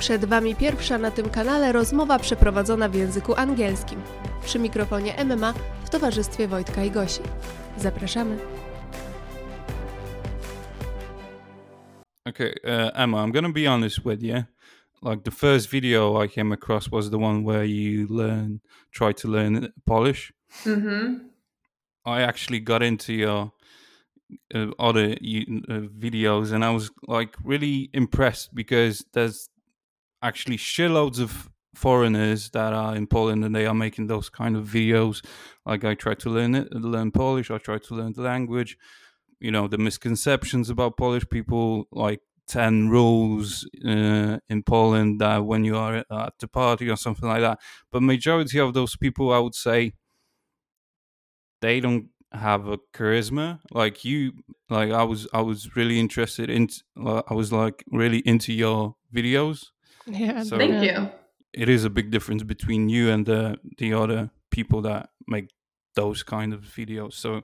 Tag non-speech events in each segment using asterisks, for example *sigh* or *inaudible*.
Przed Wami pierwsza na tym kanale rozmowa przeprowadzona w języku angielskim. Przy mikrofonie MMA w towarzystwie Wojtka i Gosi. Zapraszamy. Okay, uh, Emma, I'm gonna be honest with you. Like the first video I came across was the one where you learn, try to learn Polish. Mm-hmm. I actually got into your uh, other uh, videos, and I was like really impressed because there's actually shitloads of foreigners that are in Poland, and they are making those kind of videos. Like I try to learn it, learn Polish. I try to learn the language. You know the misconceptions about Polish people, like ten rules uh, in Poland that when you are at the party or something like that. But majority of those people, I would say, they don't have a charisma like you like i was i was really interested in uh, i was like really into your videos Yeah, So- Thank you. it is a big difference between you and the the other people that make those kind of videos so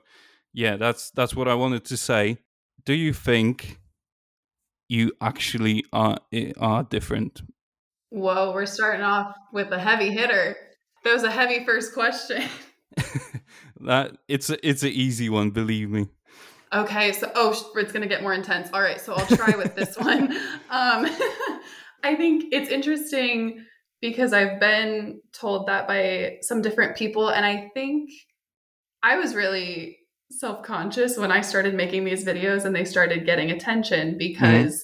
yeah that's that's what i wanted to say do you think you actually are are different Whoa, we're starting off with a heavy hitter. That was a heavy first question. *laughs* *laughs* that it's a, it's an easy one believe me Okay, so oh, it's gonna get more intense. All right, so I'll try with this *laughs* one. Um, I think it's interesting because I've been told that by some different people, and I think I was really self conscious when I started making these videos and they started getting attention because mm-hmm.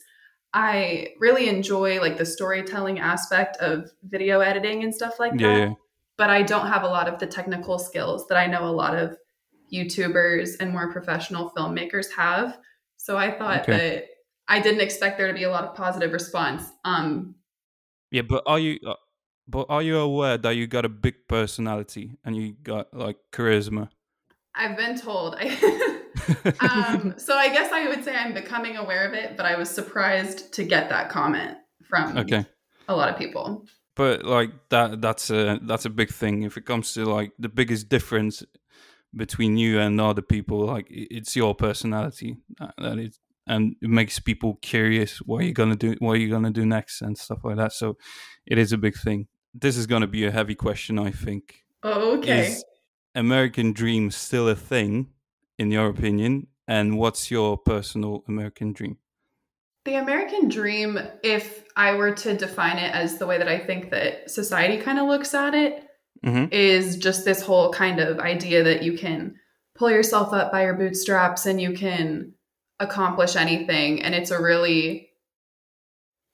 I really enjoy like the storytelling aspect of video editing and stuff like that yeah but I don't have a lot of the technical skills that I know a lot of YouTubers and more professional filmmakers have. So I thought Okay. that I didn't expect there to be a lot of positive response. Um, Yeah, but are you uh, but are you aware that you got a big personality and you got like charisma? I've been told. *laughs* *laughs* um, so I guess I would say I'm becoming aware of it, but I was surprised to get that comment from okay. a lot of people. But like that that's a that's a big thing if it comes to like the biggest difference between you and other people like it's your personality that, that is and it makes people curious what are you're gonna do what are you're gonna do next and stuff like that so it is a big thing this is gonna be a heavy question i think Okay. Is American dream still a thing, in your opinion? And what's your personal American dream? The American dream, if I were to define it as the way that I think that society kind of looks at it, Mm-hmm. is just this whole kind of idea that you can pull yourself up by your bootstraps and you can accomplish anything. And it's a really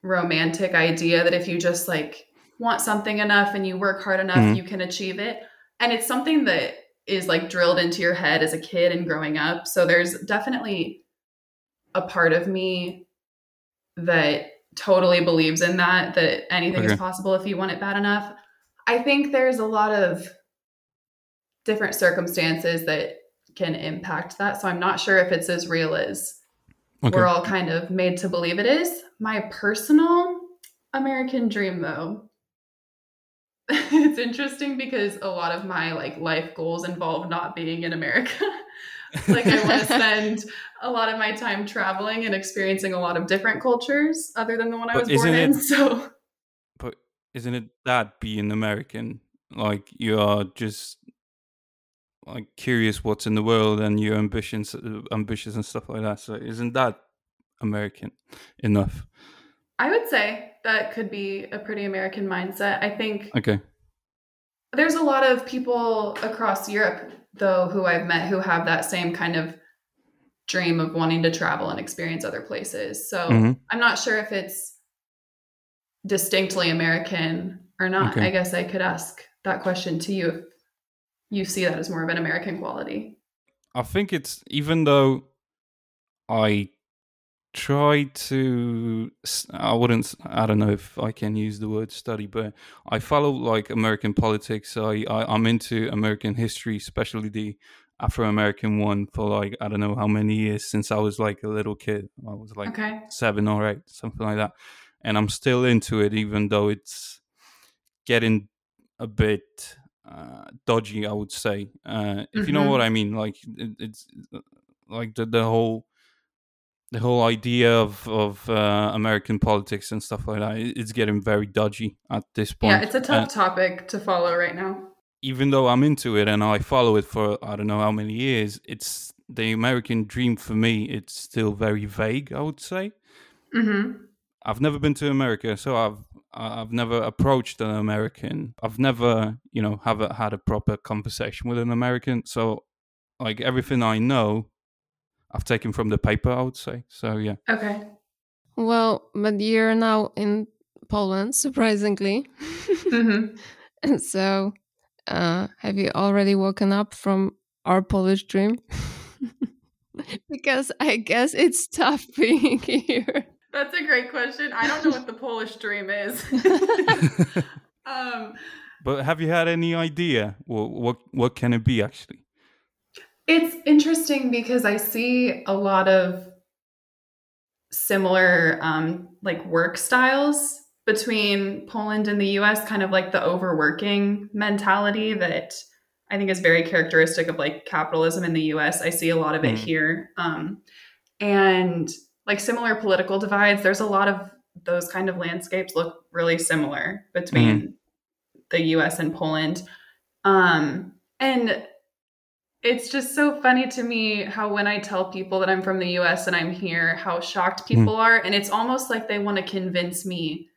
romantic idea that if you just like want something enough and you work hard enough, Mhm. you can achieve it. And it's something that is like drilled into your head as a kid and growing up. So there's definitely a part of me that totally believes in that, that anything Okay. is possible if you want it bad enough. I think there's a lot of different circumstances that can impact that. So I'm not sure if it's as real as Okay. we're all kind of made to believe it is. My personal American dream, though, *laughs* it's interesting because a lot of my like life goals involve not being in America. *laughs* like I want to spend a lot of my time traveling and experiencing a lot of different cultures other than the one I was born isn't in. it- *laughs* So but isn't it that being American? Like you are just like curious what's in the world and your ambitions, uh, ambitious and stuff like that. So isn't that American enough? I would say that could be a pretty American mindset. I think Okay. there's a lot of people across Europe, though, who I've met who have that same kind of dream of wanting to travel and experience other places. So Mhm. I'm not sure if it's distinctly American or not. Okay. I guess I could ask that question to you if you see that as more of an American quality. I think it's even though I try to i wouldn't I don't know if I can use the word study but I follow like American politics I, I I'm into American history especially the Afro-American one for like I don't know how many years since I was like a little kid I was like okay. seven or eight, something like that. And I'm still into it, even though it's getting a bit uh, dodgy, I would say. Uh, if you know Mhm. what I mean, like it, it's uh, like the the whole the whole idea of of uh, American politics and stuff like that. It's getting very dodgy at this point. Yeah, it's a tough And topic to follow right now. even though I'm into it and I follow it for I don't know how many years, it's the American dream for me. It's still very vague. I would say. hmm I've never been to America, so I've I've never approached an American. I've never, you know, have a, had a proper conversation with an American. So, like everything I know, I've taken from the paper. I would say. So yeah. Okay. Well, but you're now in Poland, surprisingly. hmm And *laughs* so, uh, have you already woken up from our Polish dream? *laughs* because I guess it's tough *laughs* being here. That's a great question. I don't know what the *laughs* Polish dream is. *laughs* um, But have you had any idea what what what can it be actually? It's interesting because I see a lot of similar um, like work styles between Poland and the US, kind of like the overworking mentality that I think is very characteristic of like capitalism in the US. I see a lot of it Mm. here. Um, and like similar political divides, there's a lot of those kind of landscapes look really similar between the US and Poland. Um, and it's just so funny to me how when I tell people that I'm from the US and I'm here, how shocked people are. And it's almost like they want to convince me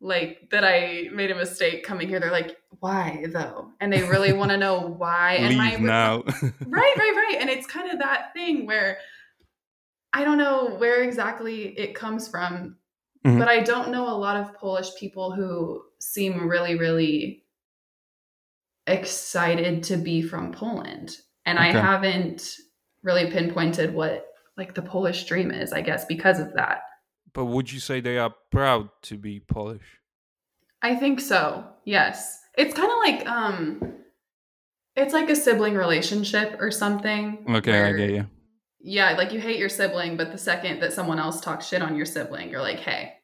like that I made a mistake coming here. They're like, why though? And they really want to know *laughs* why. And my now. *laughs* right, right, right. And it's *laughs* kind of that thing where I don't know where exactly it comes from, Mhm. but I don't know a lot of Polish people who seem really, really excited to be from Poland. And I haven't really pinpointed what like the Polish dream is, I guess, because of that. but would you say they are proud to be Polish? I think so. Yes. It's kind of like um it's like a sibling relationship or something. Okay, I get you. Yeah, like you hate your sibling, but the second that someone else talks shit on your sibling, you're like, hey,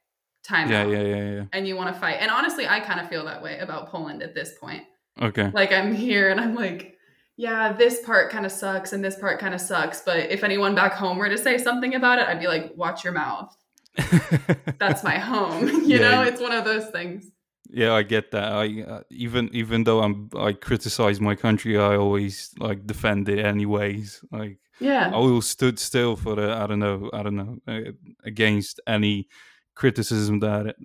time Yeah, out. yeah, yeah, yeah. And you want to fight. And honestly, I kind of feel that way about Poland at this point. Okay. Like I'm here and I'm like, yeah, this part kind of sucks and this part kind of sucks. But if anyone back home were to say something about it, I'd be like, watch your mouth. *laughs* That's my home. *laughs* you Yeah, know, it's one of those things. Yeah, I get that. I uh, even even though I'm I criticize my country, I always like defend it anyways. Like Yeah. I will stood still for the I don't know I don't know uh, against any criticism that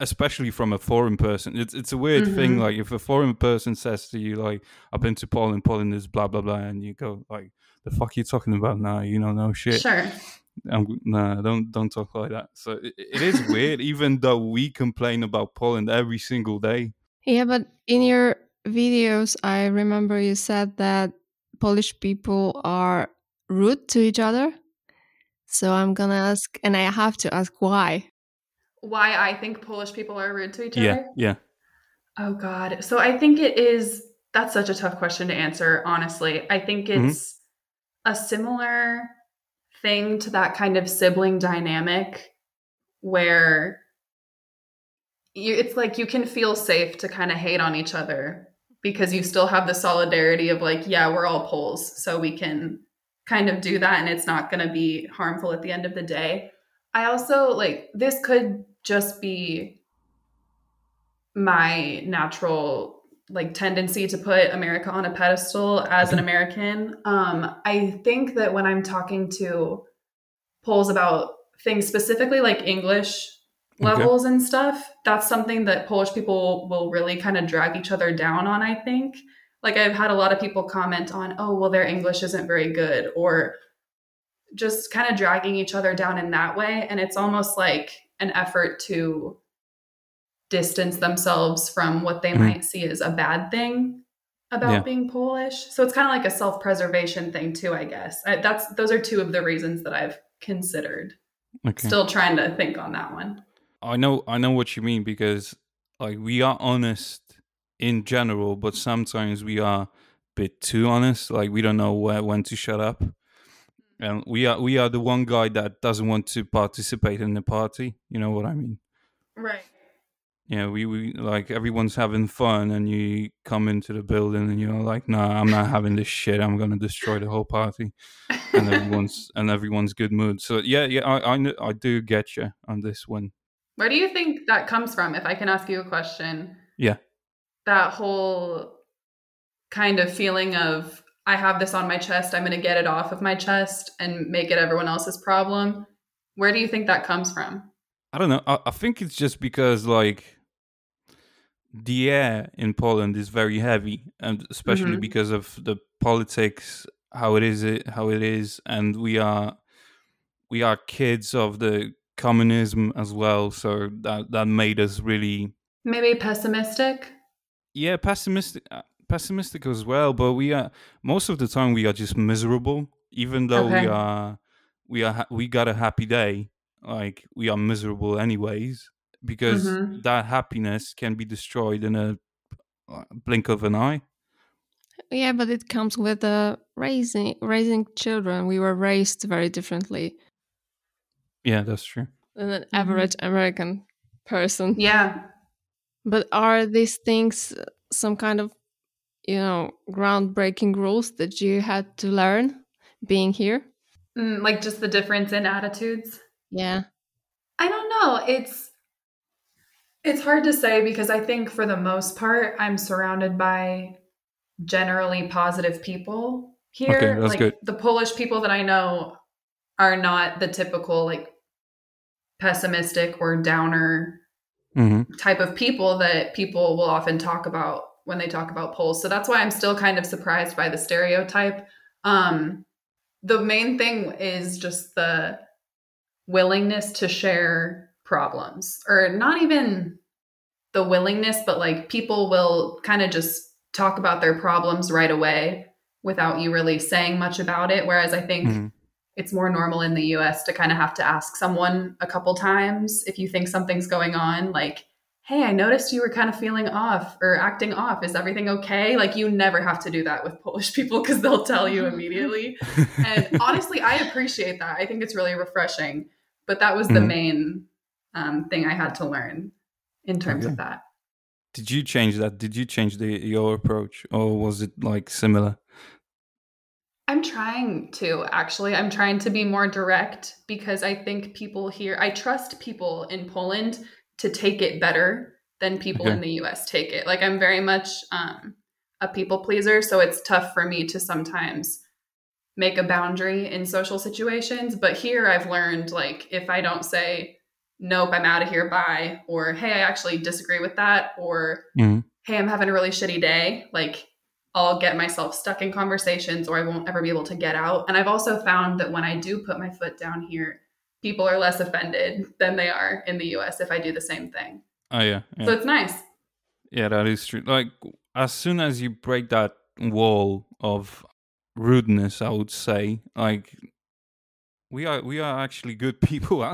especially from a foreign person. It's it's a weird thing. Mhm. Like if a foreign person says to you like I've been to Poland, Poland is blah blah blah, and you go like the fuck you talking about now? You don't know shit. Sure. I'm, nah, don't don't talk like that. So it, it is weird, even though we complain about Poland every single day. Yeah, but in your videos, I remember you said that Polish people are rude to each other. So I'm gonna ask, and I have to ask why. Why I think Polish people are rude to each Yeah, other? yeah. Oh God. So I think it is that's such a tough question to answer, honestly. I think Mhm. it's a similar thing to that kind of sibling dynamic where you, it's like you can feel safe to kind of hate on each other because you still have the solidarity of like, yeah, we're all Poles, so we can kind of do that and it's not going to be harmful at the end of the day. I also like this could just be my natural like tendency to put America on a pedestal as an *laughs* American. Um, I think that when I'm talking to Poles about things specifically like English Okay. levels and stuff, that's something that Polish people will really kind of drag each other down on, I think. Like I've had a lot of people comment on, oh, well, their English isn't very good, or just kind of dragging each other down in that way. And it's almost like an effort to distance themselves from what they Mhm. might see as a bad thing about Yeah. being Polish. So it's kind of like a self-preservation thing too, I guess. I, that's those are two of the reasons that I've considered. Okay. Still trying to think on that one. I know I know what you mean because like we are honest in general, but sometimes we are a bit too honest. Like we don't know where when to shut up. And we are we are the one guy that doesn't want to participate in the party. You know what I mean? Right. Yeah, we, we like everyone's having fun, and you come into the building, and you're like, "No, I'm not having this shit. I'm gonna destroy the whole party." and everyone's *laughs* and everyone's good mood. So yeah, yeah, I I, I do get you on this one. Where do you think that comes from? If I can ask you a question. Yeah. That whole kind of feeling of I have this on my chest, I'm going to get it off of my chest and make it everyone else's problem. Where do you think that comes from? I don't know. I, I think it's just because like the air in Poland is very heavy, and especially Mhm. because of the politics, how it is, it how it is, and we are we are kids of the communism as well. So that that made us really Maybe pessimistic? Yeah pessimistic uh, pessimistic as well but we are most of the time we are just miserable even though Okay. we are we are we got a happy day like we are miserable anyways because Mhm. that happiness can be destroyed in a uh, blink of an eye Yeah, but it comes with uh, raising raising children. We were raised very differently yeah that's true than an Mhm. average American person. Yeah. But are these things uh, some kind of, you know, groundbreaking rules that you had to learn being here? Mm, like just the difference in attitudes? Yeah. I don't know. It's it's hard to say because I think for the most part I'm surrounded by generally positive people here. Okay, that's like good. the Polish people that I know are not the typical like pessimistic or downer hmm type of people that people will often talk about when they talk about Poles. So that's why I'm still kind of surprised by the stereotype. Um, the main thing is just the willingness to share problems, or not even the willingness, but like people will kind of just talk about their problems right away without you really saying much about it. Whereas I think Mhm. It's more normal in the US to kind of have to ask someone a couple times if you think something's going on, like, hey, I noticed you were kind of feeling off or acting off. Is everything okay? Like, you never have to do that with Polish *laughs* people because they'll tell you immediately. *laughs* And honestly, I appreciate that. I think it's really refreshing. But that was the Mhm. main um, thing I had to learn in terms Okay. of that. did you change that did you change the your approach or was it like similar I'm trying to actually. I'm trying to be more direct because I think people here, I trust people in Poland to take it better than people Okay. in the US take it. Like, I'm very much um, a people pleaser. So it's tough for me to sometimes make a boundary in social situations. But here I've learned, like, if I don't say, nope, I'm out of here, bye, or hey, I actually disagree with that, or Mhm. hey, I'm having a really shitty day, like, I'll get myself stuck in conversations or I won't ever be able to get out. And I've also found that when I do put my foot down here, people are less offended than they are in the US if I do the same thing. oh yeah, yeah. So it's nice. Yeah, that is true. Like as soon as you break that wall of rudeness, I would say, like we are we are actually good *laughs* people?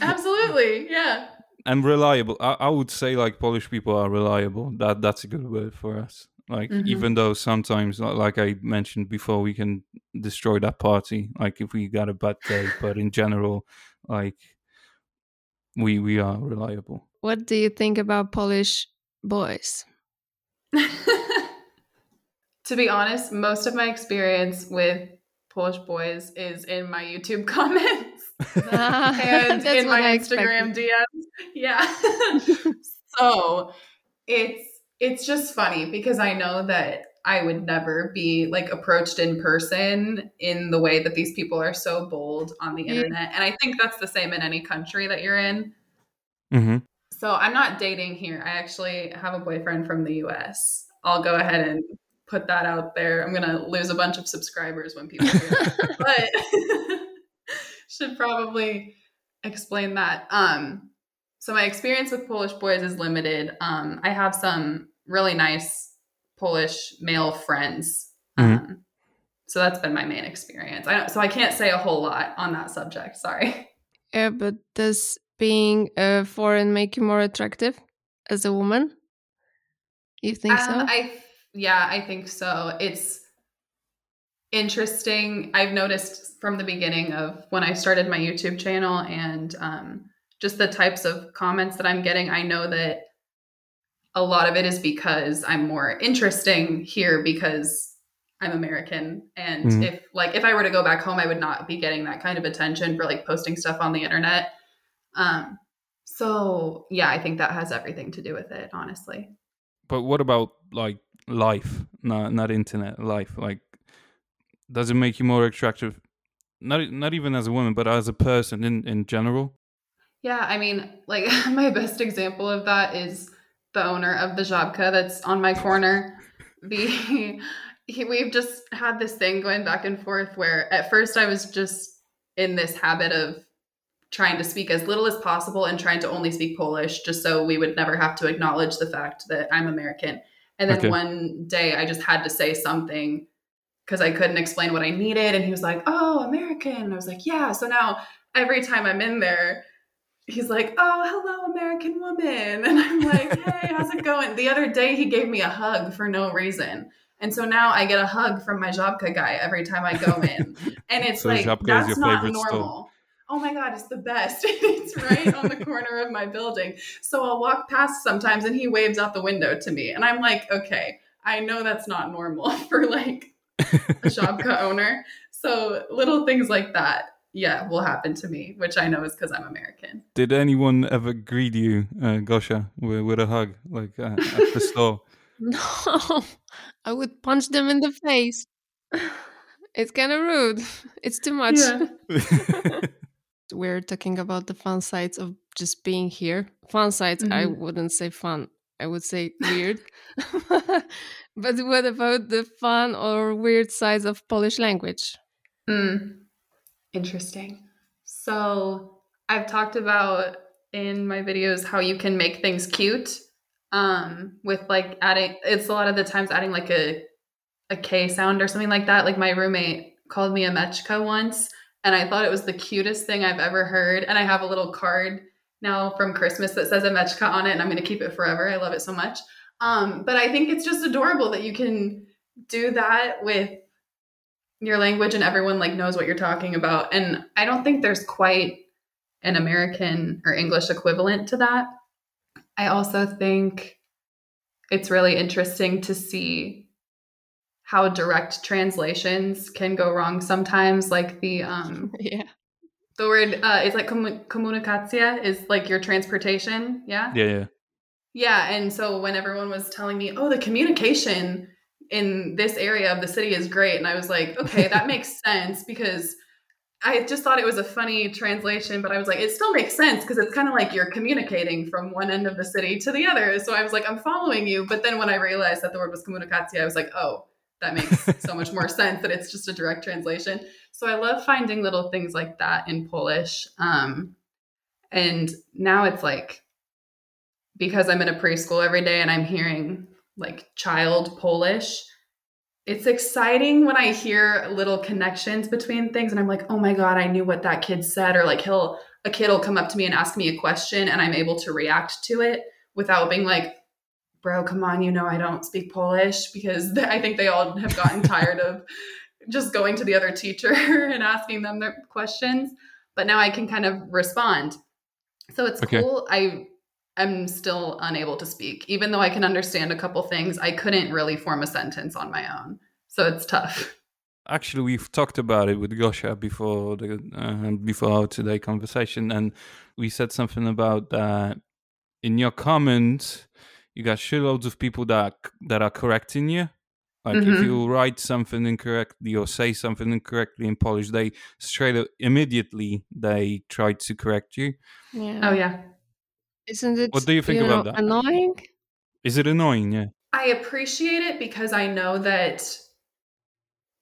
Absolutely. Yeah. and reliable. I, I would say like Polish people are reliable. That that's a good word for us. Like Mhm. even though sometimes, like I mentioned before, we can destroy that party. Like if we got a bad day, but in general, like we we are reliable. What do you think about Polish boys? *laughs* to be honest, most of my experience with Polish boys is in my YouTube *laughs* comments. *laughs* and in my Instagram expected. DMs. Yeah. so it's it's just funny because I know that I would never be like approached in person in the way that these people are so bold on the Yeah. internet. And I think that's the same in any country that you're in. Mm-hmm. So I'm not dating here. I actually have a boyfriend from the US. I'll go ahead and put that out there. I'm gonna lose a bunch of subscribers when people hear that. *laughs* but *laughs* should probably explain that. Um so my experience with Polish boys is limited. Um I have some really nice Polish male friends. Um so that's been my main experience. I don't, so I can't say a whole lot on that subject. Sorry. Yeah, but does being a foreign make you more attractive as a woman? You think so? Um, I yeah, I think so. It's interesting. I've noticed from the beginning of when I started my YouTube channel and um, just the types of comments that I'm getting. I know that a lot of it is because I'm more interesting here because I'm American. And Mhm. if like if I were to go back home, I would not be getting that kind of attention for like posting stuff on the internet. Um so yeah, I think that has everything to do with it, honestly. But what about like life, not not internet life? Like, does it make you more attractive? Not not even as a woman, but as a person in in general. Yeah, I mean, like *laughs* my best example of that is the owner of the Żabka that's on my corner. The *laughs* he, we've just had this thing going back and forth where at first I was just in this habit of trying to speak as little as possible and trying to only speak Polish just so we would never have to acknowledge the fact that I'm American. And then Okay. one day I just had to say something because I couldn't explain what I needed. And he was like, Oh, American. And I was like, Yeah. So now every time I'm in there, he's like, Oh, hello, American woman. And I'm like, Hey, how's it going? The other day he gave me a hug for no reason. And so now I get a hug from my Żabka guy every time I go in. *laughs* And it's So like, that's not favorite store. normal. Oh my God, it's the best. *laughs* it's right on the corner of my building. So I'll walk past sometimes and he waves out the window to me. And I'm like, okay, I know that's not normal *laughs* for like a Żabka owner. So little things like that, yeah, will happen to me, which I know is because I'm American. Did anyone ever greet you, uh, Gosia, with, with a hug, like uh, at the *laughs* store? No, *laughs* I would punch them in the face. It's kind of rude. *laughs* It's too much. Yeah. We're talking about the fun sides of just being here. Fun sides, I Mhm. wouldn't say fun. I would say weird. but what about the fun or weird sides of Polish language? Mm, interesting. So I've talked about in my videos how you can make things cute um, with like adding. It's a lot of the times adding like a a K sound or something like that. Like my roommate called me a mechka once, and I thought it was the cutest thing I've ever heard. And I have a little card now from Christmas that says a mechka on it, and I'm going to keep it forever. I love it so much. Um, but I think it's just adorable that you can do that with your language and everyone like knows what you're talking about and i don't think there's quite an american or english equivalent to that i also think it's really interesting to see how direct translations can go wrong sometimes like the um *laughs* Yeah. the word uh is like commu- komunikacja is like your transportation yeah yeah, yeah. yeah, and so when everyone was telling me, "Oh, the communication in this area of the city is great," and I was like, "Okay, that *laughs* makes sense," because I just thought it was a funny translation, but I was like, it still makes sense because it's kind of like you're communicating from one end of the city to the other. So I was like, I'm following you. But then when I realized that the word was komunikacja, I was like, oh, that makes so much more *laughs* sense that it's just a direct translation. So I love finding little things like that in Polish. Um, and now it's like, because I'm in a preschool every day and I'm hearing like child Polish, it's exciting when I hear little connections between things and I'm like, oh my God, I knew what that kid said. Or like he'll, a kid will come up to me and ask me a question and I'm able to react to it without being like, bro, come on, you know, I don't speak Polish because *laughs* I think they all have gotten *laughs* tired of just going to the other teacher *laughs* and asking them their questions. But now I can kind of respond. So it's Okay. cool. I am still unable to speak. Even though I can understand a couple things, I couldn't really form a sentence on my own. So it's tough. Actually, we've talked about it with Gosia before the uh, before our today conversation, and we said something about that in your comments. You got shitloads of people that that are correcting you. Like if Mhm. you write something incorrectly or say something incorrectly in Polish, they straight up, immediately they try to correct you. Yeah. Oh, yeah. Isn't it? What do you think know, about that? Annoying. Is it annoying? Yeah. I appreciate it because I know that,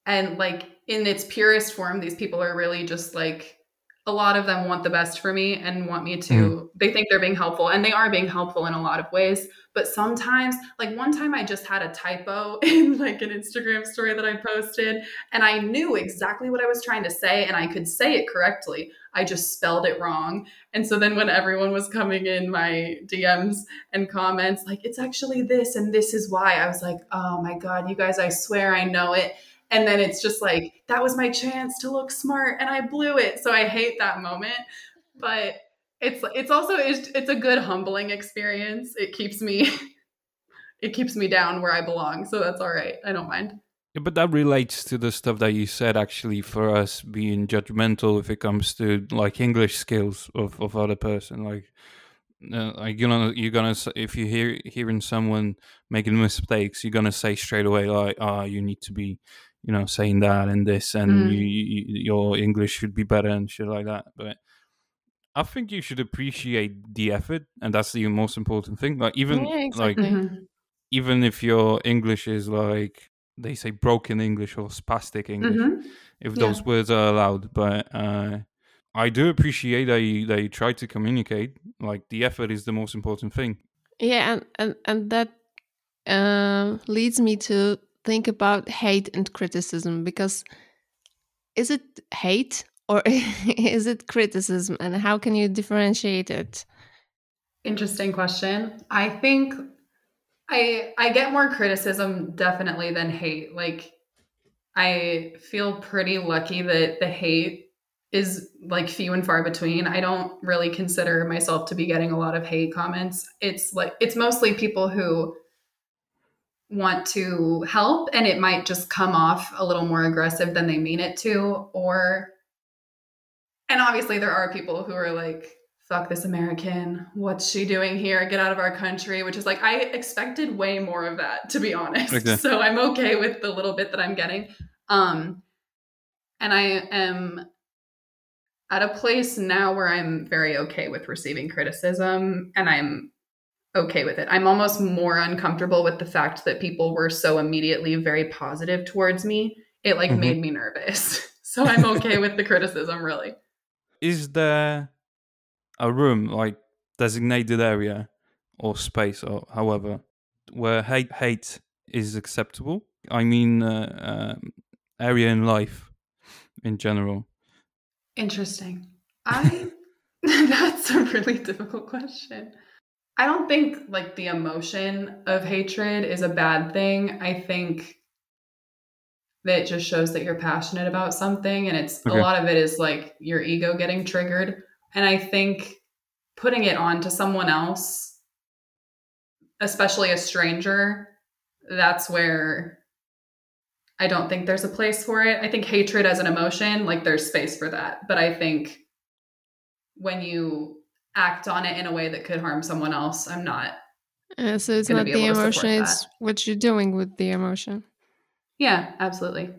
and like in its purest form, these people are really just like a lot of them want the best for me and want me mm-hmm. to. They think they're being helpful, and they are being helpful in a lot of ways. But sometimes, like one time, I just had a typo *laughs* in like an Instagram story that I posted, and I knew exactly what I was trying to say, and I could say it correctly. I just spelled it wrong. And so then when everyone was coming in my DMs and comments like it's actually this and this is why i was like oh my god you guys i swear i know it and then it's just like that was my chance to look smart and i blew it so i hate that moment but it's it's also it's, it's a good humbling experience it keeps me *laughs* it keeps me down where I belong. So that's all right. I don't mind. Yeah, but that relates to the stuff that you said actually for us being judgmental if it comes to like English skills of, of other person. Like, uh, like you know, you're gonna if you hear hearing someone making mistakes, you're gonna say straight away like, "Ah, oh, you need to be, you know, saying that and this, and mm. you, you, your English should be better and shit like that." But I think you should appreciate the effort, and that's the most important thing. Like even yeah, exactly. like mm-hmm. even if your English is like they say broken English or spastic English, mm-hmm. if yeah. those words are allowed. But uh, I do appreciate that you, that you try to communicate. Like the effort is the most important thing. Yeah, and and, and that uh, leads me to think about hate and criticism because is it hate or *laughs* is it criticism and how can you differentiate it? Interesting question. I think I I get more criticism definitely than hate. Like I feel pretty lucky that the hate is like few and far between. I don't really consider myself to be getting a lot of hate comments. It's like it's mostly people who want to help and it might just come off a little more aggressive than they mean it to or and obviously there are people who are like fuck this American. What's she doing here? Get out of our country, which is like, I expected way more of that, to be honest. Okay. So I'm okay with the little bit that I'm getting. Um, and I am at a place now where I'm very okay with receiving criticism and I'm okay with it. I'm almost more uncomfortable with the fact that people were so immediately very positive towards me. It like mm-hmm. made me nervous. *laughs* so I'm okay with the criticism, really. Is there a room like designated area or space or however where hate hate is acceptable. I mean uh, um, area in life in general. Interesting. I *laughs* that's a really difficult question. I don't think like the emotion of hatred is a bad thing. I think that it just shows that you're passionate about something and it's okay. a lot of it is like your ego getting triggered and I think putting it on to someone else, especially a stranger, that's where I don't think there's a place for it. I think hatred as an emotion, like there's space for that. But I think when you act on it in a way that could harm someone else, I'm not. So it's not the emotion, it's what you're doing with the emotion. Yeah, absolutely.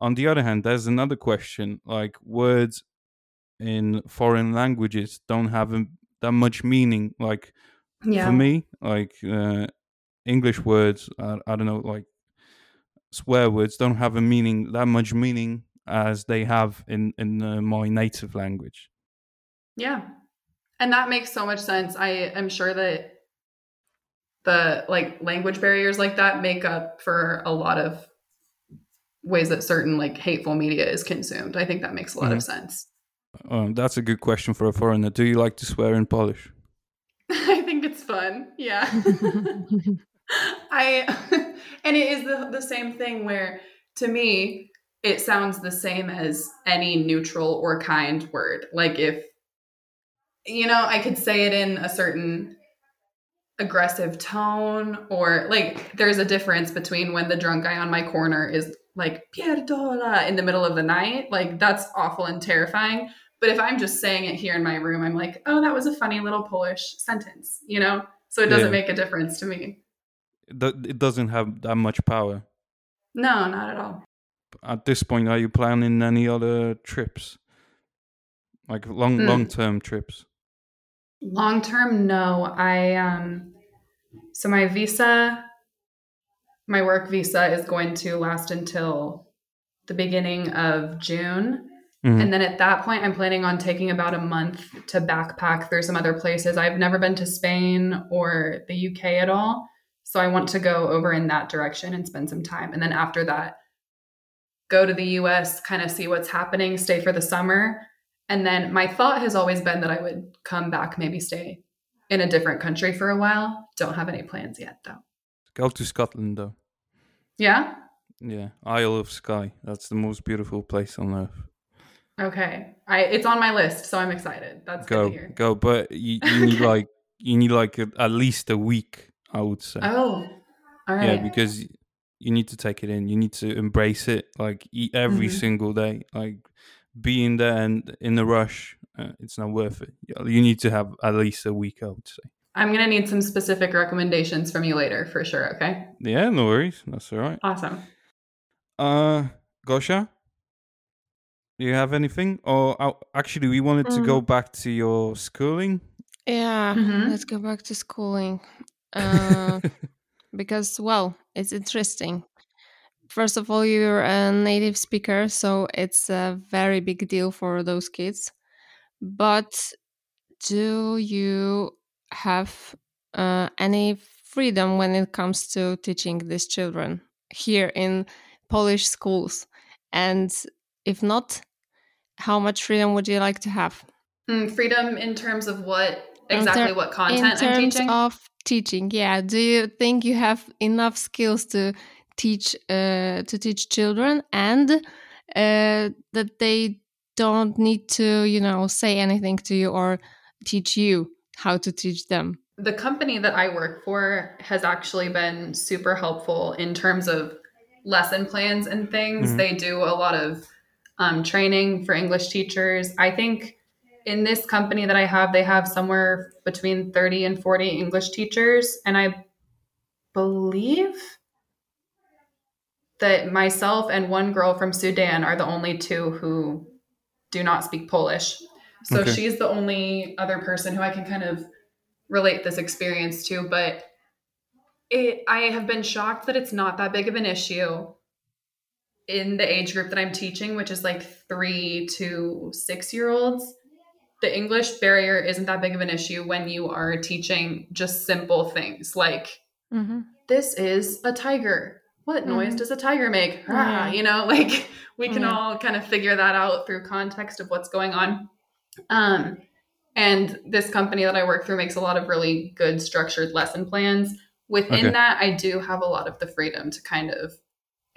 On the other hand, there's another question like words in foreign languages don't have a, that much meaning. Like yeah. for me, like uh, English words, uh, I don't know, like swear words don't have a meaning that much meaning as they have in in uh, my native language. Yeah, and that makes so much sense. I am sure that the like language barriers like that make up for a lot of ways that certain like hateful media is consumed. I think that makes a lot mm-hmm. of sense. Um, that's a good question for a foreigner. Do you like to swear in Polish? *laughs* I think it's fun. Yeah. *laughs* I *laughs* and it is the, the same thing where to me it sounds the same as any neutral or kind word. Like if you know, I could say it in a certain aggressive tone or like there's a difference between when the drunk guy on my corner is like Pierdola in the middle of the night. Like that's awful and terrifying. But if I'm just saying it here in my room, I'm like, oh, that was a funny little Polish sentence, you know? So it doesn't yeah. make a difference to me. It doesn't have that much power. No, not at all. At this point, are you planning any other trips? Like long mm. long term trips? Long term, no. I um so my visa my work visa is going to last until the beginning of June. Mm-hmm. And then at that point, I'm planning on taking about a month to backpack through some other places. I've never been to Spain or the UK at all. So I want to go over in that direction and spend some time. And then after that, go to the US, kind of see what's happening, stay for the summer. And then my thought has always been that I would come back, maybe stay in a different country for a while. Don't have any plans yet, though. Go to Scotland, though. Yeah? Yeah, Isle of Skye. That's the most beautiful place on earth. Okay, I it's on my list, so I'm excited. That's good here. go go, but you, you need *laughs* like you need like a, at least a week, I would say. Oh, All Yeah, because you need to take it in. You need to embrace it. Like eat every Mhm. single day. Like being there and in the rush, uh, it's not worth it. You- You need to have at least a week. I would say. I'm going to need some specific recommendations from you later for sure. Okay. Yeah, no worries. That's all right. Awesome. Uh, Gosia, do you have anything? Or uh, actually, we wanted to go back to your schooling. Yeah, Mhm. let's go back to schooling. Uh, *laughs* because, well, it's interesting. First of all, you're a native speaker, so it's a very big deal for those kids. But do you have uh, any freedom when it comes to teaching these children here in Polish schools? And if not, how much freedom would you like to have? Mm, freedom in terms of what exactly ter- what in content I'm terms teaching? of teaching yeah do you think you have enough skills to teach uh, to teach children and uh, that they don't need to you know say anything to you or teach you how to teach them the company that I work for has actually been super helpful in terms of lesson plans and things. Mhm. They do a lot of um, training for English teachers. I think in this company that I have, they have somewhere between 30 and 40 English teachers. And I believe that myself and one girl from Sudan are the only two who do not speak Polish. So Okay. she's the only other person who I can kind of relate this experience to. But it, I have been shocked that it's not that big of an issue in the age group that I'm teaching, which is like three to six year olds. The English barrier isn't that big of an issue when you are teaching just simple things like mm-hmm. this is a tiger. What noise Mhm. does a tiger make? Ah, Yeah. you know, *laughs* like we can Yeah. all kind of figure that out through context of what's going on. Um, and this company that I work through makes a lot of really good structured lesson plans. Within Okay. that, I do have a lot of the freedom to kind of,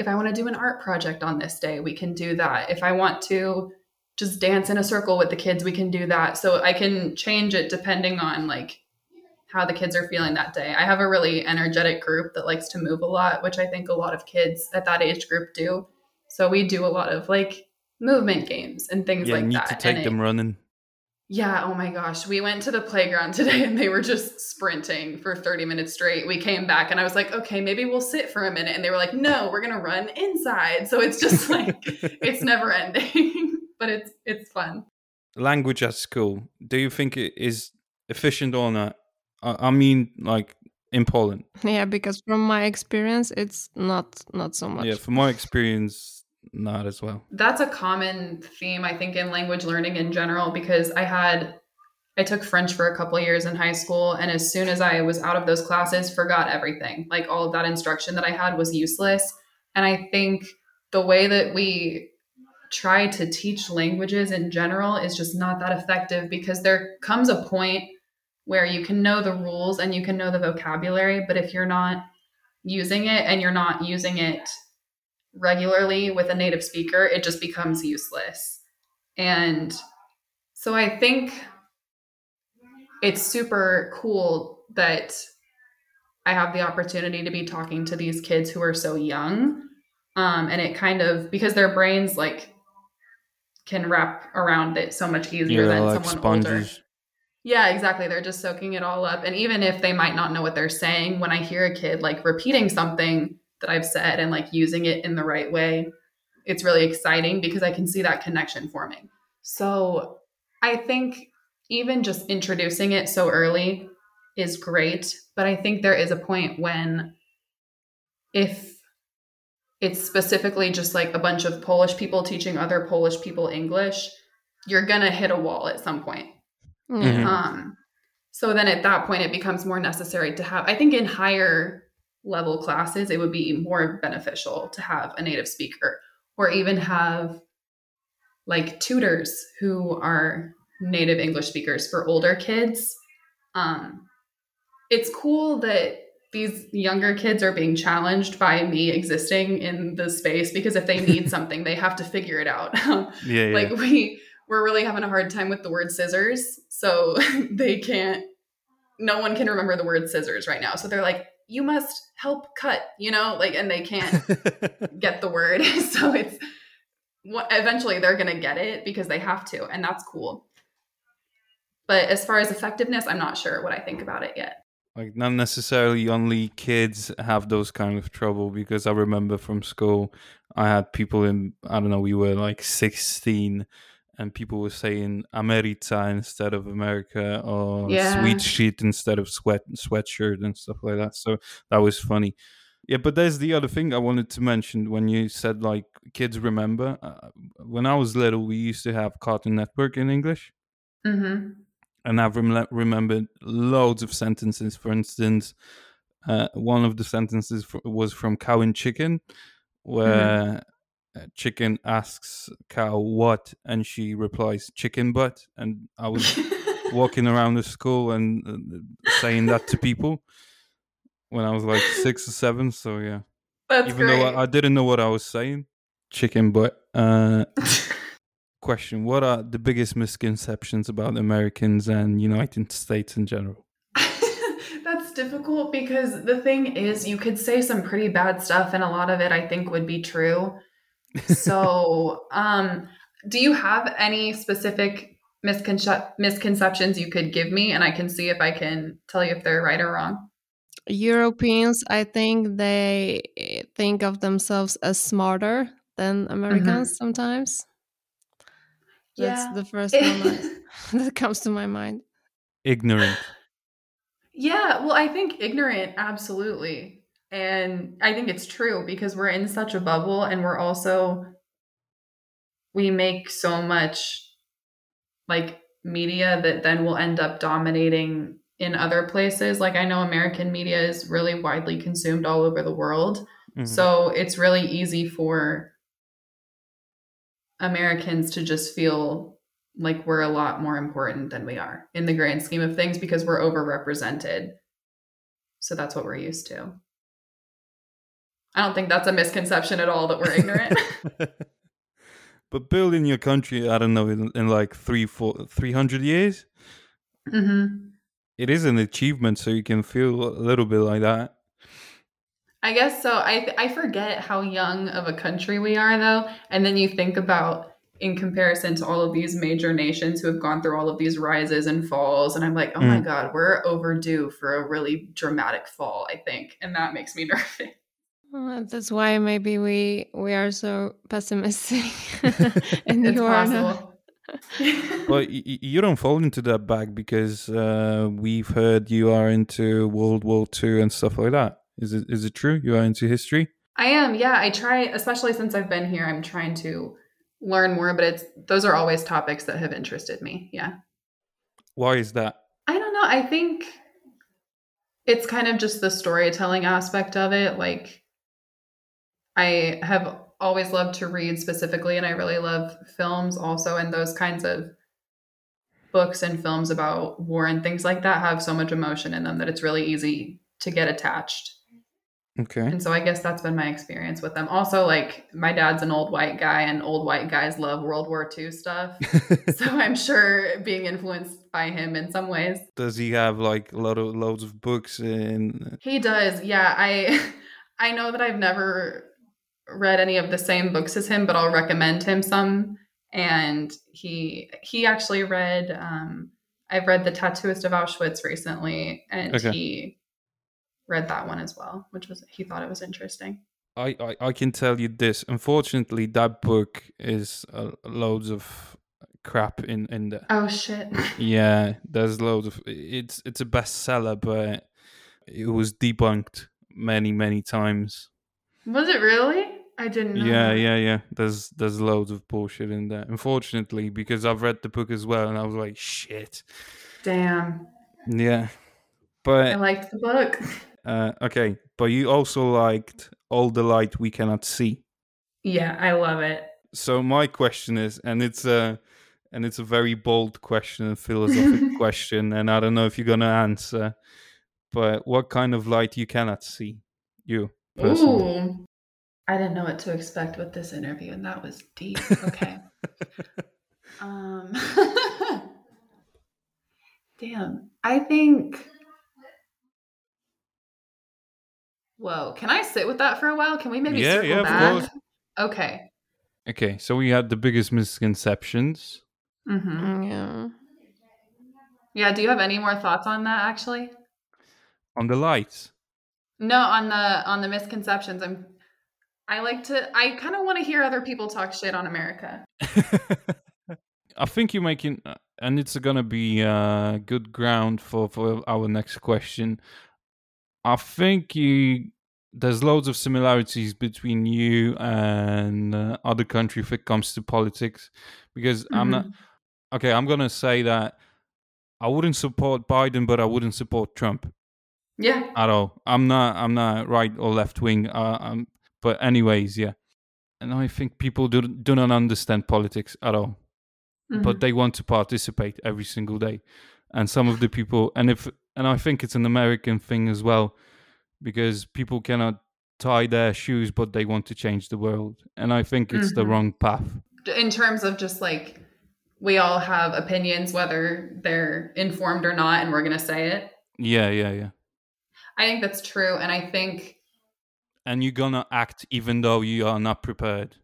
if I want to do an art project on this day, we can do that. If I want to just dance in a circle with the kids, we can do that. So I can change it depending on like how the kids are feeling that day. I have a really energetic group that likes to move a lot, which I think a lot of kids at that age group do. So we do a lot of like movement games and things yeah, like you need that. to take And it- them running. Yeah, oh my gosh. We went to the playground *laughs* today and they were just sprinting for 30 minutes straight. We came back and I was like, okay, maybe we'll sit for a minute. And they were like, no, we're going to run inside. So it's just *laughs* like, it's never ending, *laughs* but it's, it's fun. language at school. Do you think it is efficient or not? I, I mean, like in Poland. yeah because from my experience it's not not so much Yeah, from my experience, not as well. That's a common theme, I think, in language learning in general, because I had, I took French for a couple years in high school. And as soon as I was out of those classes, forgot everything. Like all of that instruction that I had was useless. And I think the way that we try to teach languages in general is just not that effective because there comes a point where you can know the rules and you can know the vocabulary, but if you're not using it and you're not using it regularly with a native speaker, it just becomes useless. And so I think it's super cool that I have the opportunity to be talking to these kids who are so young. Um, and it kind of, because their brains like can wrap around it so much easier Yeah, than like someone older. Yeah, exactly. They're just soaking it all up. And even if they might not know what they're saying, when I hear a kid like repeating something that I've said and like using it in the right way, it's really exciting because I can see that connection forming. So I think even just introducing it so early is great. But I think there is a point when if it's specifically just like a bunch of Polish people teaching other Polish people English, you're going to hit a wall at some point. Mhm. Um, so then at that point, it becomes more necessary to have, I think in higher level classes, it would be more beneficial to have a native speaker or even have like tutors who are native English speakers for older kids. Um, it's cool that these younger kids are being challenged by me existing in the space because if they *laughs* need something, they have to figure it out. *laughs* Yeah, yeah. like we we're really having a hard time with the word scissors so *laughs* they can't no one can remember the word scissors right now so they're like you must help cut, you know, like, and they can't *laughs* get the word. *laughs* so it's what eventually they're going to get it because they have to, and that's cool. But as far as effectiveness, I'm not sure what I think about it yet. Like, not necessarily only kids have those kind of trouble because I remember from school, I had people in, I don't know, we were like 16 and people were saying America instead of America or Yeah. sweet sheet instead of sweat sweatshirt and stuff like that. So that was funny. Yeah, but there's the other thing I wanted to mention when you said like kids remember. Uh, when I was little, we used to have Cartoon Network in English, Mm-hmm. and I've rem- remembered loads of sentences. For instance, uh, one of the sentences fr- was from Cow and Chicken, where uh, chicken asks cow what, and she replies chicken butt, and I was walking *laughs* around the school and uh, saying that to people when I was like six or seven. So yeah, That's even great. though I, I didn't know what I was saying, chicken butt. Uh, *laughs* question: What are the biggest misconceptions about Americans and United States in general? *laughs* That's difficult because the thing is, you could say some pretty bad stuff, and a lot of it I think would be true. So, *laughs* um, do you have any specific misconce- misconceptions you could give me, and I can see if I can tell you if they're right or wrong? Europeans, I think they eh, think of themselves as smarter than Americans sometimes. That's Yeah. the first one *laughs* *laughs* that comes to my mind. Ignorant. Yeah, well, I think ignorant, absolutely. And I think it's true because we're in such a bubble and we're also, we make so much like media that then will end up dominating in other places. Like I know American media is really widely consumed all over the world. Mhm. So it's really easy for Americans to just feel like we're a lot more important than we are in the grand scheme of things because we're overrepresented. So that's what we're used to. I don't think that's a misconception at all that we're ignorant. *laughs* *laughs* but building your country, I don't know, in, in like three, four, three hundred years, hmm it is an achievement. So you can feel a little bit like that. I guess so. I I forget how young of a country we are though, and then you think about in comparison to all of these major nations who have gone through all of these rises and falls, and I'm like, oh my Mm. god, we're overdue for a really dramatic fall. I think, and that makes me *laughs* nervous. Uh, that's why maybe we we are so pessimistic. *laughs* and it's you are not. possible. *laughs* Well, y- y- you don't fall into that bag because uh, we've heard you are into World War Two and stuff like that. Is it is it true? You are into history? I am, yeah. I try, especially since I've been here. I'm trying to learn more, but it's those are always topics that have interested me. Yeah. Why is that? I don't know. I think it's kind of just the storytelling aspect of it. Like, I have always loved to read specifically, and I really love films also, and those kinds of books and films about war and things like that have so much emotion in them that it's really easy to get attached. Okay. And so I guess that's been my experience with them. Also, like, my dad's an old white guy, and old white guys love World War II stuff. *laughs* so I'm sure being influenced by him in some ways. Does he have like a lot of loads of books in? He does. Yeah, I *laughs* I know that I've never read any of the same books as him, but I'll recommend him some. And he he actually read um I've read The Tattooist of Auschwitz recently and Okay. he read that one as well, which was he thought it was interesting. I, I I can tell you this. Unfortunately, that book is uh, loads of crap in in there. Oh shit. *laughs* Yeah, there's loads of. It's it's a bestseller, but it was debunked many many times. was it really? I didn't know. Yeah, that. yeah, yeah. There's there's loads of bullshit in there. Unfortunately, because I've read the book as well, and I was like, shit. Damn. Yeah, But I liked the book. *laughs* uh, okay. But you also liked all the light we cannot see. Yeah, I love it. So my question is, and it's a and it's a very bold question, a philosophic *laughs* question, and I don't know if you're gonna answer. But what kind of light you cannot see? You personally. Ooh. I didn't know what to expect with this interview, and that was deep. Okay. *laughs* um, *laughs* damn. I think Whoa, can I sit with that for a while? Can we maybe Yeah, circle yeah, of back? course. Okay. Okay, so we had the biggest misconceptions. hmm Mm, Yeah. Yeah. Do you have any more thoughts on that? Actually, On the lights. no. On the on the misconceptions, I'm. I like to. I kind of want to hear other people talk shit on America. *laughs* I think you're making, uh, and it's gonna be uh, good ground for for our next question. I think you there's loads of similarities between you and uh, other country if it comes to politics, because I'm not Mhm. okay. I'm gonna say that I wouldn't support Biden, but I wouldn't support Trump Yeah. at all. I'm not. I'm not right or left wing. Uh, um, but anyways, yeah. And I think people do do not understand politics at all Mhm. but they want to participate every single day and some of the people and if and i think it's an american thing as well because people cannot tie their shoes but they want to change the world and i think it's the Mhm. wrong path in terms of just like we all have opinions, whether they're informed or not, and we're gonna say it. yeah yeah yeah I think that's true, and I think and you're gonna act even though you are not prepared.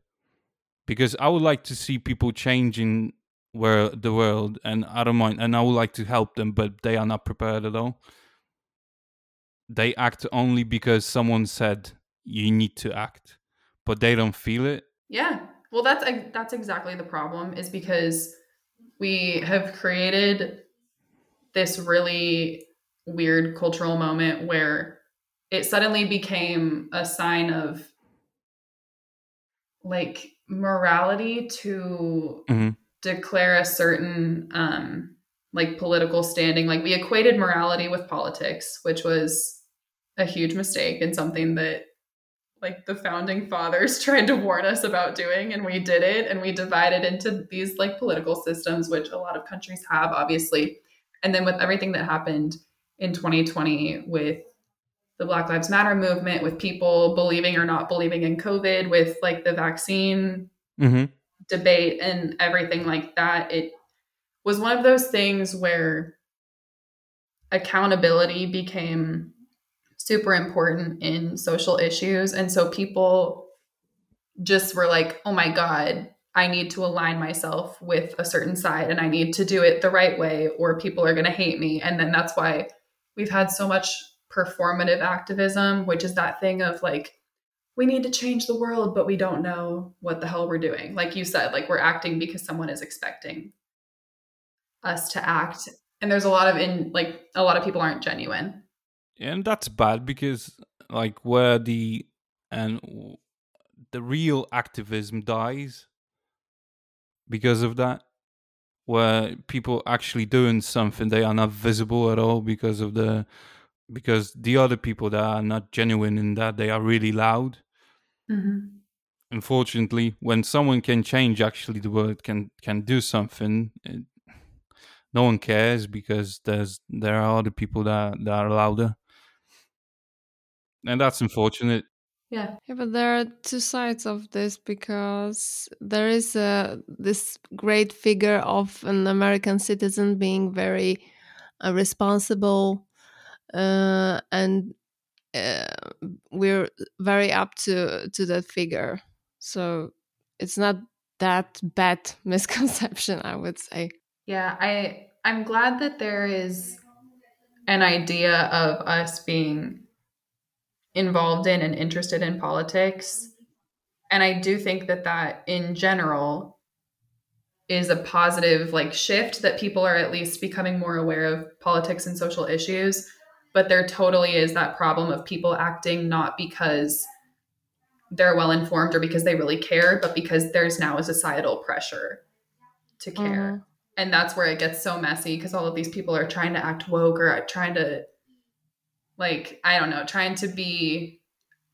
Because i would like to see people changing where the world and i don't mind and i would like to help them but they are not prepared at all. They act only because someone said you need to act but they don't feel it. Yeah. Well, that's that's exactly the problem is because we have created this really weird cultural moment where it suddenly became a sign of like morality to Mhm. declare a certain um like political standing like we equated morality with politics which was a huge mistake and something that like the founding fathers *laughs* tried to warn us about doing and we did it and we divided into these like political systems which a lot of countries have obviously and then with everything that happened in 2020 with the black lives matter movement with people believing or not believing in covid with like the vaccine mm-hmm. debate and everything like that. It was one of those things where accountability became super important in social issues. And so people just were like oh my god i need to align myself with a certain side and i need to do it the right way or people are going to hate me. And then that's why we've had so much performative activism which is that thing of like we need to change the world but we don't know what the hell we're doing. Like you said like we're acting because someone is expecting us to act. And there's a lot of in like a lot of people aren't genuine. And that's bad because like where the and the real activism dies because of that where people actually doing something they are not visible at all because of the because the other people that are not genuine in that they are really loud. Unfortunately when someone can change actually the world can can do something it, no one cares because there's there are other people that that are louder. And that's unfortunate. Yeah. Yeah, but there are two sides of this because there is a this great figure of an American citizen being very uh, responsible, uh, and uh, we're very up to to that figure. So it's not that bad *laughs* misconception, I would say. yeah i i'm glad that there is an idea of us being involved in and interested in politics and i do think that that in general is a positive like shift that people are at least becoming more aware of politics and social issues but there totally is that problem of people acting not because they're well informed or because they really care but because there's now a societal pressure to care. Mhm. and that's where it gets so messy because all of these people are trying to act woke or trying to like i don't know trying to be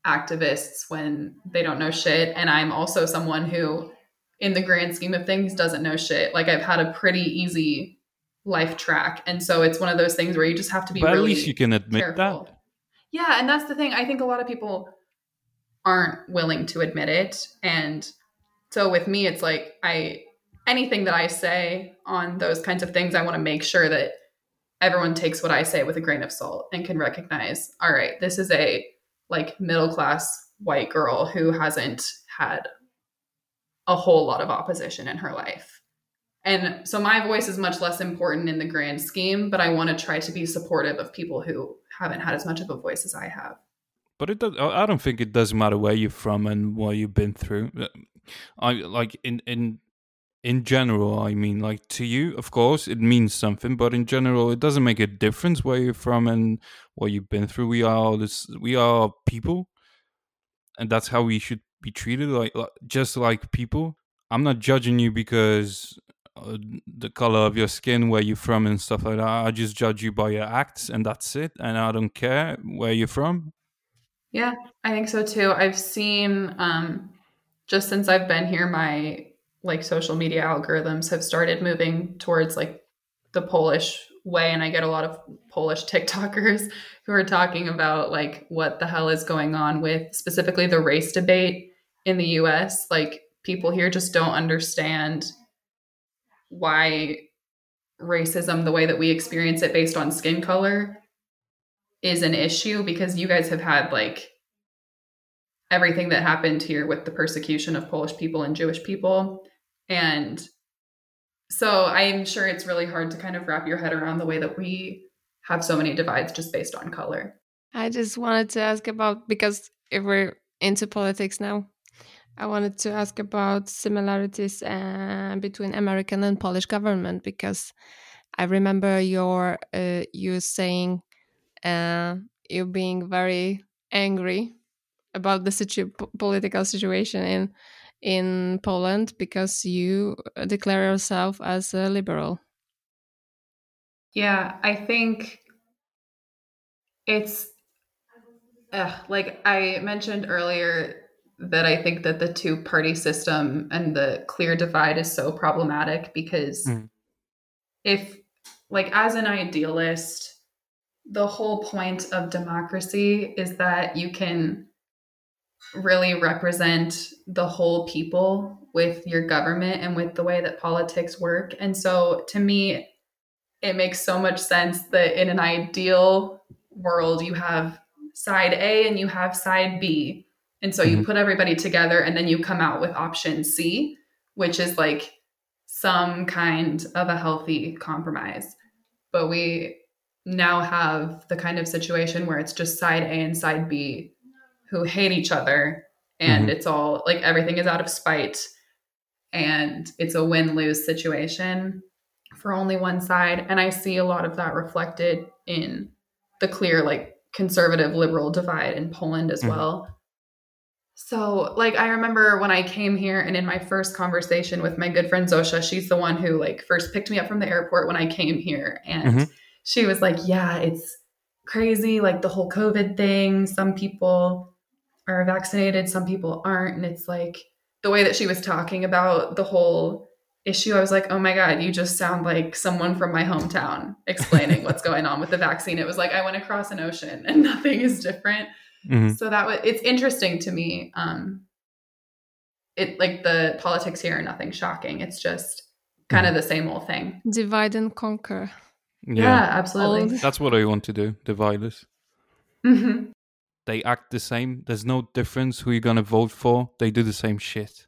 activists when they don't know shit. And i'm also someone who in the grand scheme of things doesn't know shit. Like i've had a pretty easy life track and so it's one of those things where you just have to be but at really least you can admit careful. that Yeah, and that's the thing. I think a lot of people aren't willing to admit it. And so with me, it's like I anything that I say on those kinds of things, I want to make sure that everyone takes what I say with a grain of salt and can recognize, all right, this is a like middle class white girl who hasn't had a whole lot of opposition in her life. And so my voice is much less important in the grand scheme, but I want to try to be supportive of people who haven't had as much of a voice as I have. But it does, I don't think it doesn't matter where you're from and what you've been through. Uh, I like in in in general. I mean, like to you, of course, it means something, but in general, it doesn't make a difference where you're from and what you've been through. We are this. We are people, and that's how we should be treated. Like, like just like people. I'm not judging you because the color of your skin, where you're from, and stuff like that. I just judge you by your acts, and that's it. And I don't care where you're from. Yeah, I think so too. I've seen um, just since I've been here, my like social media algorithms have started moving towards like the Polish way, and I get a lot of Polish *laughs* TikTokers who are talking about like what the hell is going on with specifically the race debate in the U.S. Like people here just don't understand why racism, the way that we experience it based on skin color, is an issue because you guys have had like everything that happened here with the persecution of Polish people and Jewish people. And so I'm sure it's really hard to kind of wrap your head around the way that we have so many divides just based on color. I just wanted to ask about because if we're into politics now, I wanted to ask about similarities uh, between American and Polish government because I remember your uh, you saying uh, you being very angry about the situ political situation in in Poland because you declare yourself as a liberal. Yeah, I think it's like I mentioned earlier that I think that the two party system and the clear divide is so problematic because mm. if, like, as an idealist, the whole point of democracy is that you can really represent the whole people with your government and with the way that politics work. And so to me, it makes so much sense that in an ideal world, you have side A and you have side B. And so mm-hmm. you put everybody together and then you come out with option C, which is like some kind of a healthy compromise. But we now have the kind of situation where it's just side A and side B who hate each other and mm-hmm. it's all like everything is out of spite and it's a win-lose situation for only one side and I see a lot of that reflected in the clear like conservative liberal divide in Poland as mm-hmm. well so, like, I remember when I came here and in my first conversation with my good friend Zosia, she's the one who, like, first picked me up from the airport when I came here. And mm-hmm. she was like, Yeah, it's crazy. Like, the whole COVID thing. Some people are vaccinated, some people aren't. And it's like the way that she was talking about the whole issue, I was like, Oh my God, you just sound like someone from my hometown explaining *laughs* what's going on with the vaccine. It was like I went across an ocean and *laughs* nothing is different. Mm-hmm. So that was it's interesting to me. Um, it like the politics here are nothing shocking. It's just kind mm-hmm. of the same old thing. Divide and conquer. Yeah, yeah absolutely. That's what I want to do. Divide us. Mm-hmm. They act the same. There's no difference who you're gonna vote for. They do the same shit.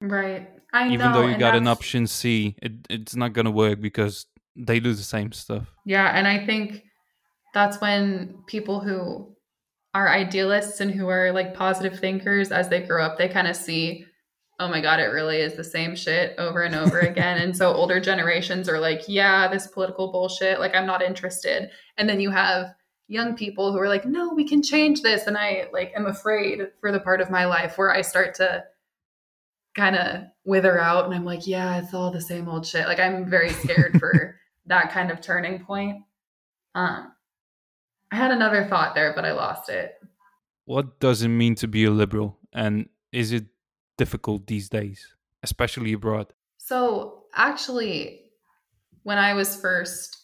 Right. I know Even know, though you got an option C, it, it's not gonna work because they do the same stuff. Yeah, and I think that's when people who are idealists and who are like positive thinkers as they grow up, they kind of see, oh my God, it really is the same shit over and over *laughs* again. and so older generations are like, yeah, this political bullshit, like I'm not interested. And then you have young people who are like, no, we can change this. And I like am afraid for the part of my life where I start to kind of wither out and I'm like, yeah, it's all the same old shit. Like I'm very scared for *laughs* that kind of turning point. Um, I had another thought there, but I lost it. What does it mean to be a liberal? And is it difficult these days, especially abroad? So, actually, when I was first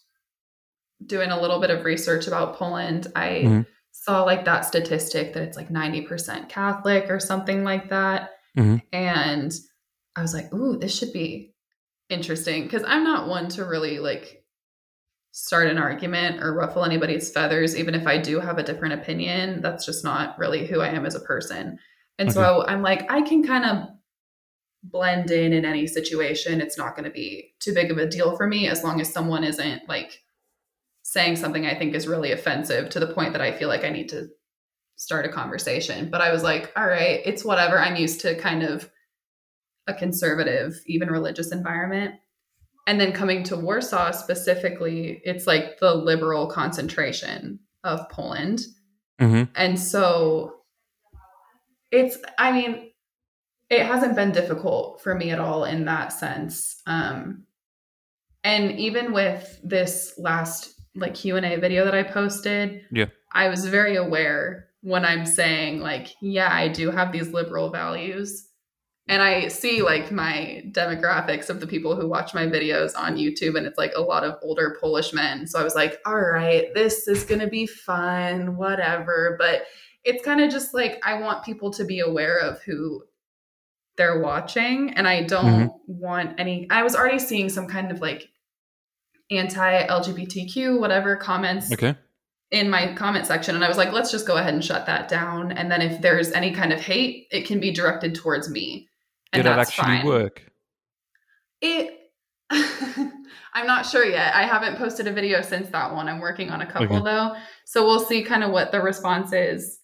doing a little bit of research about Poland, I mm-hmm. saw like that statistic that it's like 90% Catholic or something like that. Mm-hmm. And I was like, ooh, this should be interesting because I'm not one to really like start an argument or ruffle anybody's feathers, even if I do have a different opinion. That's just not really who I am as a person. And Okay. so I'm like, I can kind of blend in in any situation. It's not going to be too big of a deal for me as long as someone isn't like saying something I think is really offensive to the point that I feel like I need to start a conversation. But I was like, all right, it's whatever. I'm used to kind of a conservative, even religious environment. And then coming to Warsaw specifically, it's like the liberal concentration of Poland. hmm And so it's, I mean, it hasn't been difficult for me at all in that sense. Um, and even with this last like Q&A video that I posted, Yeah. I was very aware when I'm saying like, yeah, I do have these liberal values. And I see like my demographics of the people who watch my videos on YouTube, and it's like a lot of older Polish men. So I was like, all right, this is going to be fun, whatever. But it's kind of just like I want people to be aware of who they're watching. And I don't mm-hmm. want any, I was already seeing some kind of like anti LGBTQ, whatever comments Okay. in my comment section and I was like, let's just go ahead and shut that down. And then if there's any kind of hate, it can be directed towards me. And Did that actually fine. work? It *laughs* I'm not sure yet. I haven't posted a video since that one. I'm working on a couple Okay. though. So we'll see kind of what the response is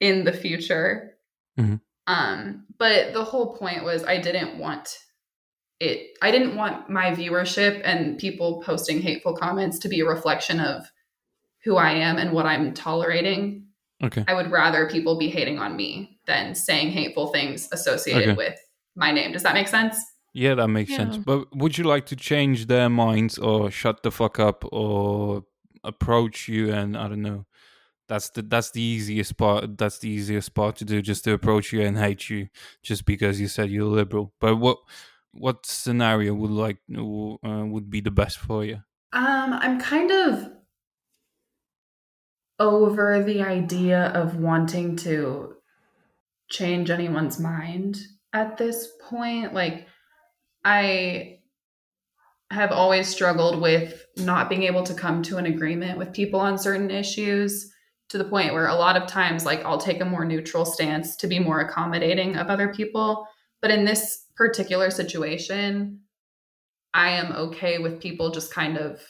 in the future. Mhm. Um, but the whole point was I didn't want it I didn't want my viewership and people posting hateful comments to be a reflection of who I am and what I'm tolerating. Okay. I would rather people be hating on me than saying hateful things associated Okay. with my name. Does that make sense? Yeah, that makes sense. But would you like to change their minds or shut the fuck up or approach you and I don't know. That's the that's the easiest part that's the easiest part to do just to approach you and hate you just because you said you're liberal. But what what scenario would like uh, would be the best for you? Um, I'm kind of over the idea of wanting to change anyone's mind at this point. Like, I have always struggled with not being able to come to an agreement with people on certain issues to the point where a lot of times, like, I'll take a more neutral stance to be more accommodating of other people. But in this particular situation, I am okay with people just kind of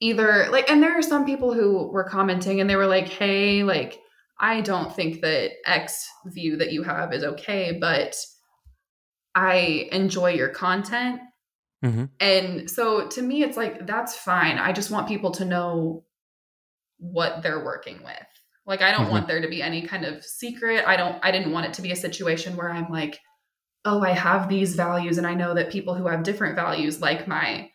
either like and there are some people who were commenting and they were like hey like i don't think that x view that you have is okay but i enjoy your content. Hmm and so to me it's like that's fine. I just want people to know what they're working with. Like i don't Mhm. want there to be any kind of secret. I don't i didn't want it to be a situation where i'm like oh i have these values and i know that people who have different values like my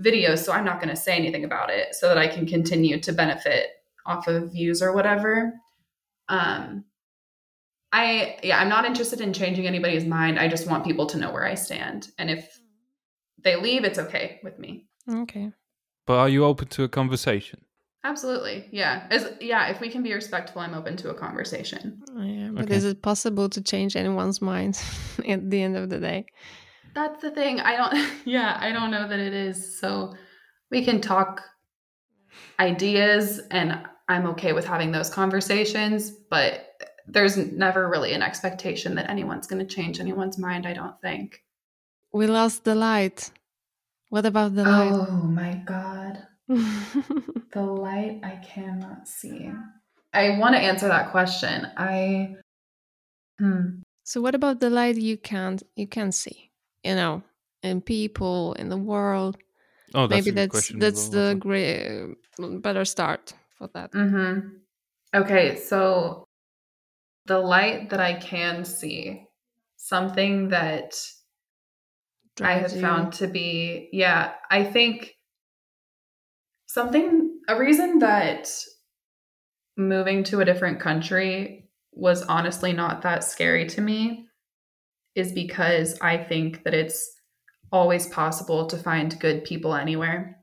videos so i'm not going to say anything about it so that i can continue to benefit off of views or whatever um i yeah i'm not interested in changing anybody's mind i just want people to know where i stand and if they leave it's okay with me Okay. But are you open to a conversation? absolutely yeah as yeah if we can be respectful i'm open to a conversation Yeah, but Okay. is it possible to change anyone's mind *laughs* at the end of the day? That's the thing. I don't *laughs* yeah i don't know that it is. So we can talk ideas and i'm okay with having those conversations but there's never really an expectation that anyone's going to change anyone's mind i don't think. We lost the light. What about the light? oh my god. *laughs* The light i cannot see. I want to answer that question. I hmm. So what about the light you can't you can see? You know, in people, in the world. Oh, that's Maybe a that's question that's well, the also. great better start for that. Mm-hmm. Okay, so the light that I can see, something that I have you. found to be, yeah, I think something, a reason that moving to a different country was honestly not that scary to me is because I think that it's always possible to find good people anywhere.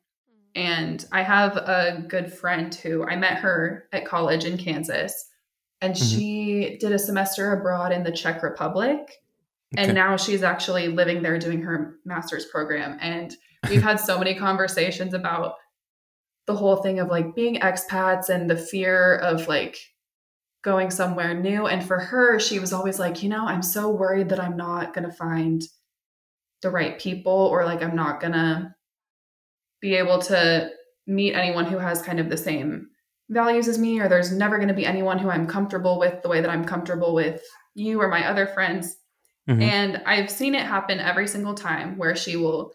And I have a good friend who I met her at college in Kansas, and Mhm. she did a semester abroad in the Czech Republic. Okay. And now she's actually living there doing her master's program. And we've had so many *laughs* conversations about the whole thing of like being expats and the fear of like going somewhere new. And for her, she was always like, you know, I'm so worried that I'm not going to find the right people or like I'm not going to be able to meet anyone who has kind of the same values as me, or there's never going to be anyone who I'm comfortable with the way that I'm comfortable with you or my other friends. Mm-hmm. And I've seen it happen every single time where she will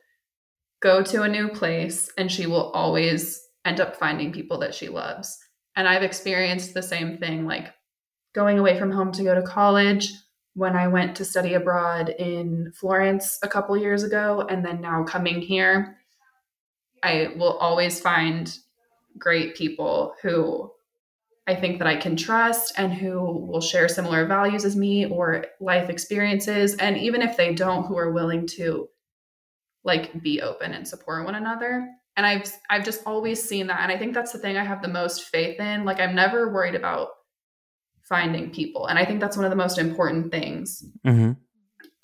go to a new place and she will always end up finding people that she loves. And I've experienced the same thing like going away from home to go to college when I went to study abroad in Florence a couple years ago, and then now coming here, I will always find great people who I think that I can trust and who will share similar values as me or life experiences. And even if they don't, who are willing to like be open and support one another. And I've I've just always seen that. And I think that's the thing I have the most faith in. Like I'm never worried about finding people. And I think that's one of the most important things mm-hmm.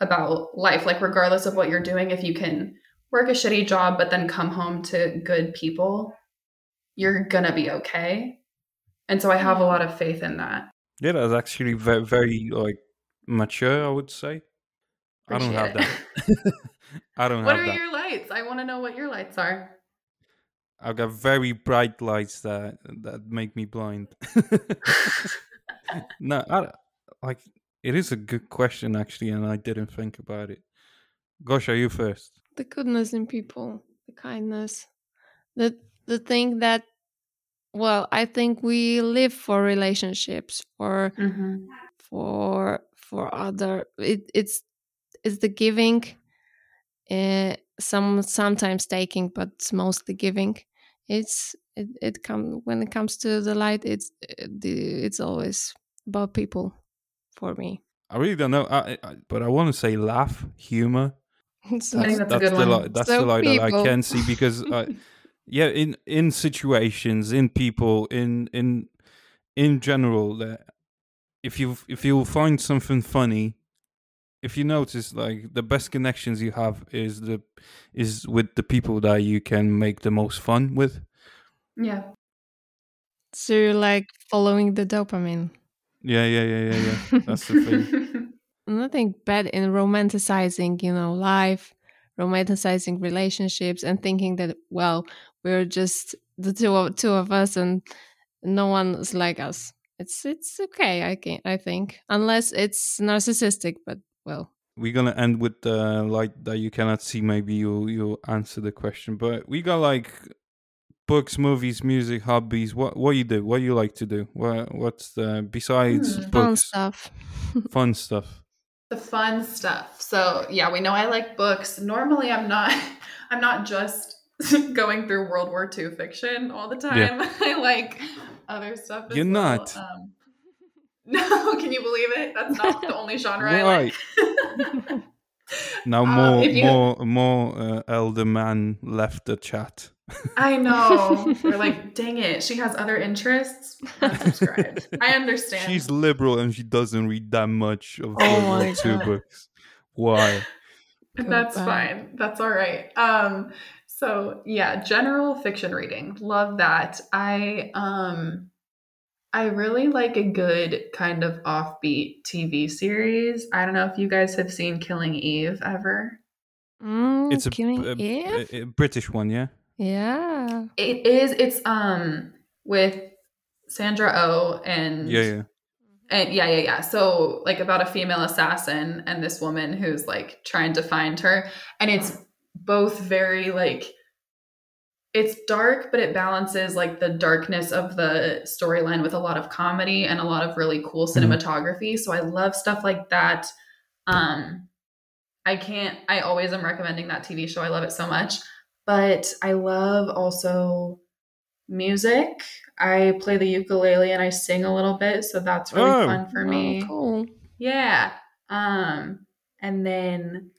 about life. Like, regardless of what you're doing, if you can work a shitty job, but then come home to good people, you're going to be okay. And so I have a lot of faith in that. Yeah, that's actually very, very like mature, I would say. Appreciate I don't have it. that. *laughs* I don't what have that. What are your lights? I want to know what your lights are. I've got very bright lights that that make me blind. *laughs* *laughs* no, I, like it is a good question actually, and I didn't think about it. Gosh, are you first? The goodness in people, the kindness, the the thing that, well, I think we live for relationships or mm-hmm. for for other. It, it's it's the giving, uh, some sometimes taking, but mostly giving. It's it it come when it comes to the light. It's eh, it's always about people for me. I really don't know, I, I, but I want to say laugh, humor. *laughs* that's, I think that's, that's the light, that's so the light that I can see because, *laughs* I, yeah, in in situations, in people, in in in general, that if you if you find something funny, if you notice, like the best connections you have is the is with the people that you can make the most fun with. Yeah. So you're like following the dopamine. Yeah, yeah, yeah, yeah, yeah. *laughs* That's the thing. *laughs* Nothing bad in romanticizing, you know, life, romanticizing relationships, and thinking that well, we're just the two of two of us, and no one's like us. It's it's okay. I can I think unless it's narcissistic, but well. We're gonna end with the light that you cannot see. Maybe you'll you'll answer the question, but we got like books, movies, music, hobbies. What what you do? What you like to do? What what's the besides mm, books? Fun stuff. *laughs* fun stuff. The fun stuff. So yeah, we know I like books. Normally, I'm not. *laughs* I'm not just *laughs* going through World War II fiction all the time. Yeah. I like other stuff. You're well. not. Um, no, can you believe it? That's not the only genre I like. now more um, you... more more uh, elder man left the chat. I know. *laughs* We're like, dang it, she has other interests. Unsubscribed. I understand. She's liberal and she doesn't read that much of oh two books. Why? That's fine. That's all right. Um, so yeah, general fiction reading. Love that. I um I really like a good kind of offbeat TV series. I don't know if you guys have seen Killing Eve ever. Mm, it's a, Killing a, Eve? A, a British one, yeah. Yeah. It is. It's um with Sandra O oh and yeah, yeah. And yeah, yeah, yeah. So like about a female assassin and this woman who's like trying to find her. And it's both very like it's dark, but it balances like the darkness of the storyline with a lot of comedy and a lot of really cool mm-hmm. cinematography. So I love stuff like that. Um I can't I always am recommending that TV show. I love it so much. But I love also music. I play the ukulele and I sing a little bit, so that's really oh, fun for me. Oh, cool. Yeah. Um and then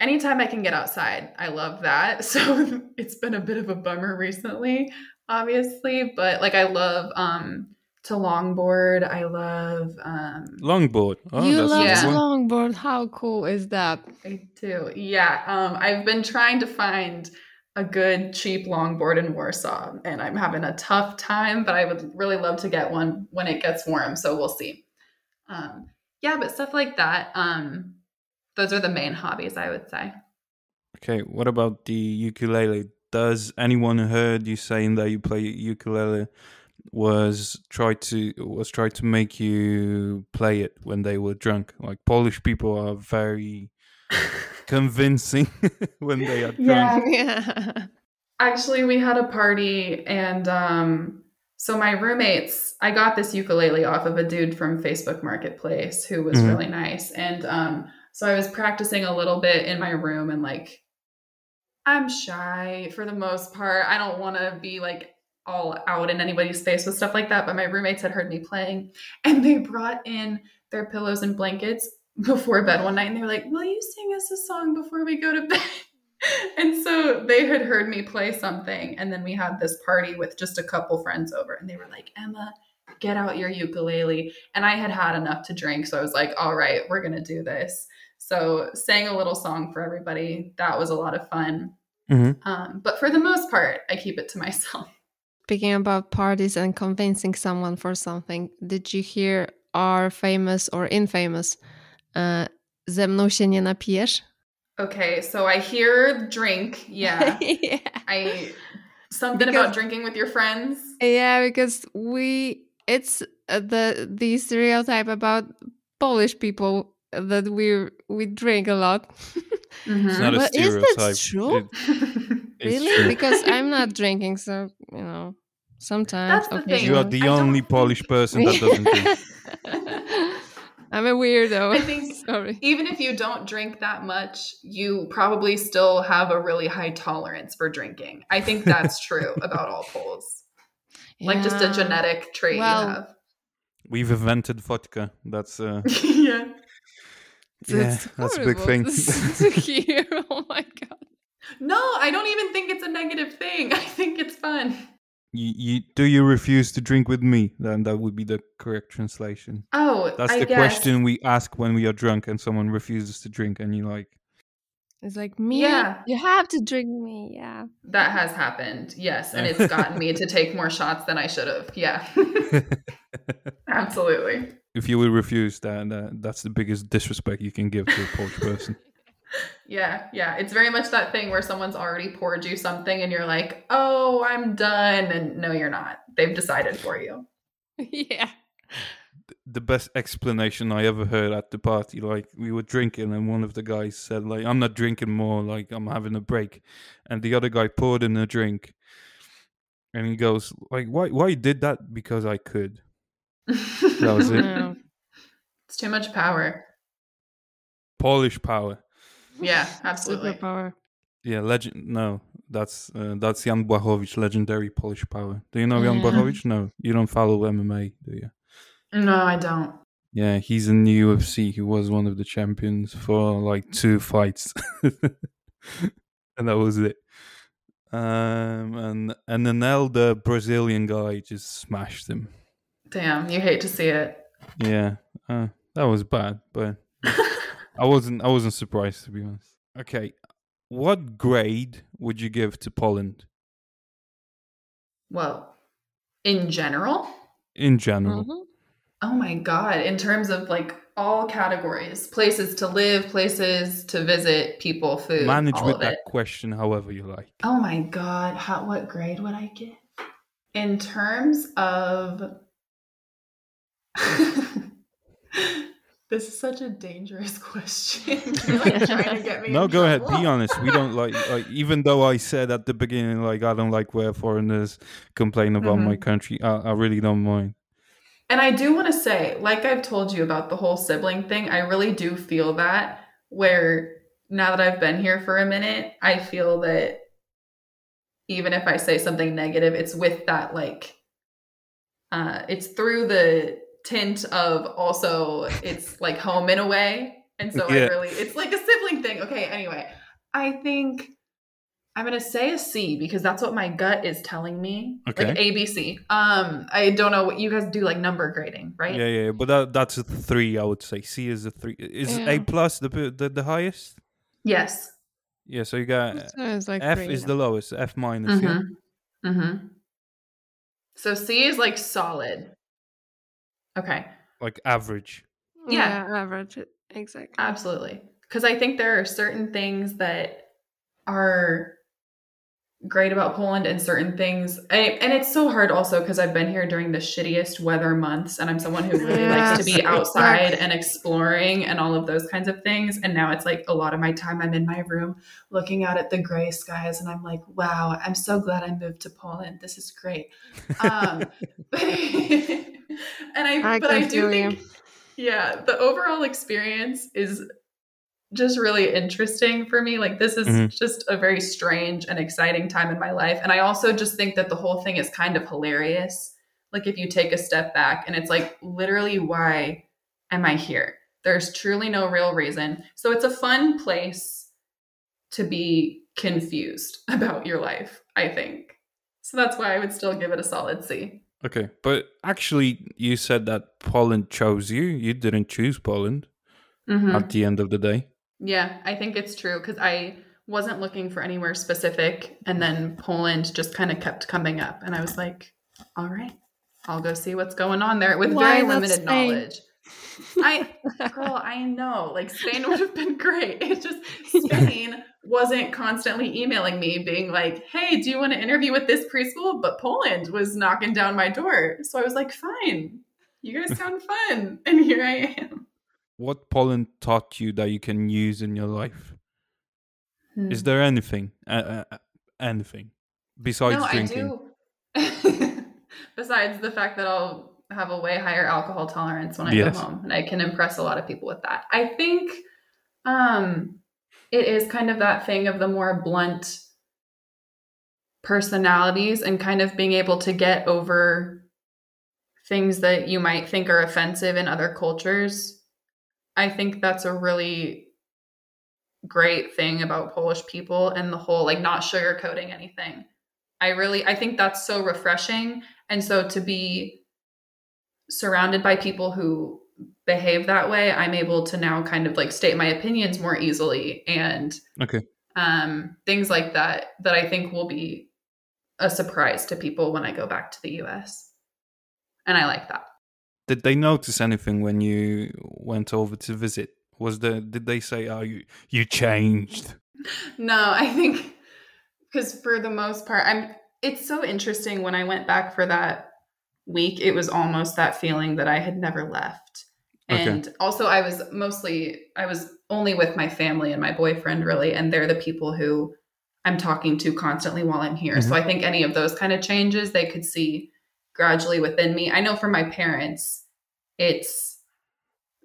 anytime I can get outside, I love that. *laughs* So it's been a bit of a bummer recently, obviously, but like I love um to longboard. I love um longboard. Oh, you love yeah. longboard. How cool is that? I do. Yeah. Um I've been trying to find a good cheap longboard in Warsaw and I'm having a tough time, but I would really love to get one when it gets warm. So we'll see. Um, yeah, but stuff like that. Um, those are the main hobbies, I would say. Okay, what about the ukulele? Does anyone heard you saying that you play ukulele was try to was try to make you play it when they were drunk? Like Polish people are very *laughs* convincing *laughs* when they are drunk. yeah. Actually, we had a party and um so my roommates, I got this ukulele off of a dude from Facebook Marketplace who was Mhm. really nice. And um so I was practicing a little bit in my room and like I'm shy for the most part. I don't want to be like all out in anybody's face with stuff like that, but my roommates had heard me playing and they brought in their pillows and blankets before bed one night and they were like, "Will you sing us a song before we go to bed?" *laughs* and so they had heard me play something and then we had this party with just a couple friends over and they were like, "Emma, get out your ukulele." And I had had enough to drink, so I was like, "All right, we're going to do this." So sang a little song for everybody. That was a lot of fun. Mhm. Um, but for the most part, I keep it to *laughs* myself. Speaking about parties and convincing someone for something, did you hear our famous or infamous uh, Ze mną się nie napijesz? Okay, so I hear drink. Yeah. *laughs* yeah. I something Because- about drinking with your friends. Yeah, because we it's uh, the the stereotype about Polish people that we we drink a lot. It's not a But is that true? It- really? true. Because *laughs* I'm not drinking, so you know, sometimes. That's the thing. You are the I don't only Polish person that doesn't drink. *laughs* I'm a weirdo. I think- *laughs* Sorry. Even if you don't drink that much, you probably still have a really high tolerance for drinking. I think *laughs* that's true about all Poles. Like just a genetic trait Well, you have. We've invented vodka. That's uh, *laughs* yeah. yeah, that's a big thing. to hear. Oh my god. No, I don't even think it's a negative thing. I think it's fun. You, you do you refuse to drink with me? Then that would be the correct translation. Oh, That's I the guess. question we ask when we are drunk and someone refuses to drink, and you like, It's like me. Yeah. You have to drink me. Yeah. That has happened, yes, and it's *laughs* gotten me to take more shots than I should have. Yeah, *laughs* absolutely. if you will refuse, then uh, that's the biggest disrespect you can give to a Polish person. *laughs* Yeah, yeah. It's very much that thing where someone's already poured you something and you're like, oh, I'm done. And no, you're not. They've decided for you. *laughs* yeah. the best explanation I ever heard at the party. Like we were drinking, and one of the guys said, "Like I'm not drinking more. Like I'm having a break," and the other guy poured in a drink, and he goes, "Like why? Why did that? Because I could." That was it. *laughs* No. It's too much power. Polish power. Yeah, *laughs* absolutely. Superpower. Yeah, legend. No, that's uh, that's Jan Błachowicz, legendary Polish power. Do you know Jan Yeah. Błachowicz? No, you don't follow MMA, do you? No, I don't. Yeah, he's in the UFC. He was one of the champions for like two fights, *laughs* and that was it. Um, and and then now the Brazilian guy just smashed him. Damn, you hate to see it. Yeah, uh, that was bad, but *laughs* I wasn't I wasn't surprised to be honest. Okay, what grade would you give to Poland well, in general, in general? Mhm. oh my God, in terms of like all categories places to live, places to visit, people, food, Manage all with of that it. question however you like. Oh my god, how what grade would I give? In terms of *laughs* *laughs* This is such a dangerous *laughs* question. *laughs* You're like trying to get me No, in go ahead. Be honest. We don't like, like. Even though I said at the beginning, like, I don't like where foreigners complain about my Mhm. country. I, I really don't mind. And I do want to say, like I've told you about the whole sibling thing, I really do feel that where now that I've been here for a minute, I feel that even if I say something negative, it's with that like uh it's through the tint of also it's like home in a way. And so I really it's like a sibling thing. Okay, anyway. I think I'm gonna say a C because that's what my gut is telling me. Okay. Like ABC. Um, I don't know what you guys do like number grading, right? Yeah, yeah. But that, that's a three. I would say C is a three. Is Yeah. A plus the, the the highest? Yes. Yeah, so you got So it's like F three, is yeah. the lowest, F minus. Yeah. Mm-hmm. Mm-hmm. So C is like solid. Okay. like average. Yeah. average. Exactly. Absolutely. Because I think there are certain things that are great about Poland and certain things. And, and it's so hard also because I've been here during the shittiest weather months and I'm someone who really likes to be outside and exploring and all of those kinds of things. And now it's like a lot of my time I'm in my room looking out at the gray skies and I'm like, wow, I'm so glad I moved to Poland. This is great. Um, *laughs* and I, I but I do think you. yeah the overall experience is just really interesting for me like this is Mhm. just a very strange and exciting time in my life and i also just think that the whole thing is kind of hilarious like if you take a step back and it's like literally why am i here there's truly no real reason so it's a fun place to be confused *laughs* about your life i think so that's why i would still give it a solid c Okay, but actually, you said that Poland chose you. You didn't choose Poland Mhm. at the end of the day. Yeah, I think it's true because I wasn't looking for anywhere specific, and then Poland just kind of kept coming up, and I was like, "All right, I'll go see what's going on there" with Why very limited Spain? knowledge. I, girl, I know, like Spain would have been great. It's just Spain wasn't constantly emailing me, being like, "Hey, do you want to interview with this preschool?" But Poland was knocking down my door, so I was like, "Fine, you guys sound fun," and here I am. What Poland taught you that you can use in your life? Is Hmm. there anything, uh, uh, anything besides no, drinking? I do. *laughs* Besides the fact that I'll have a way higher alcohol tolerance when I Yes. go home, and I can impress a lot of people with that. I think um, it is kind of that thing of the more blunt personalities and kind of being able to get over things that you might think are offensive in other cultures. I think that's a really great thing about Polish people and the whole like not sugarcoating anything. I really I think that's so refreshing and so to be surrounded by people who behave that way, I'm able to now kind of like state my opinions more easily and Okay. um things like that that I think will be a surprise to people when I go back to the US. And I like that. Did they notice anything when you went over to visit? Was the did they say, "Oh, you you changed"? No, I think because for the most part, I'm. It's so interesting when I went back for that week. It was almost that feeling that I had never left, Okay. and also I was mostly I was only with my family and my boyfriend really, and they're the people who I'm talking to constantly while I'm here. So mm-hmm. I think any of those kind of changes they could see gradually within me. I know for my parents, it's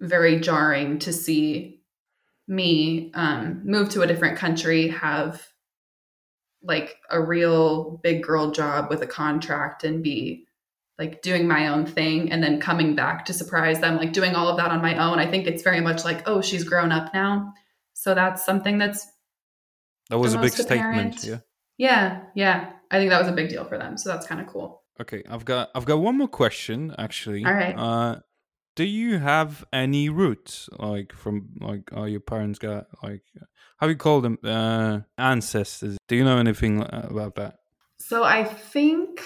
very jarring to see me um, move to a different country, have like a real big girl job with a contract and be like doing my own thing and then coming back to surprise them, like doing all of that on my own. I think it's very much like, oh, she's grown up now. So that's something that's, That was a big most statement. Yeah. yeah, yeah. I think that was a big deal for them. So that's kind of cool. Okay, I've got I've got one more question actually. All right. Uh, do you have any roots like from like are your parents got like how do you call them uh ancestors? Do you know anything uh, about that? So I think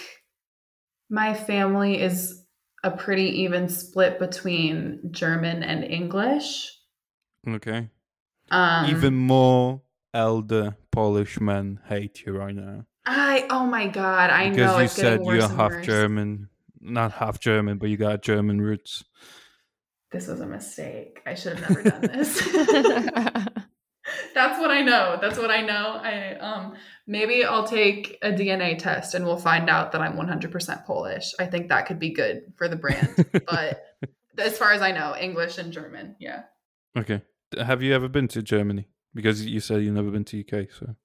my family is a pretty even split between German and English. Okay. Um, Even more elder Polish men hate you right now I oh my god, I because know you it's said you're half worse. German, not half German, but you got German roots. This was a mistake. I should have never done this. *laughs* That's what I know. That's what I know. I um maybe I'll take a DNA test and we'll find out that I'm 100% Polish. I think that could be good for the brand. but *laughs* as far as I know, English and German. Yeah. okay. Have you ever been to Germany? Because you said you've never been to UK, so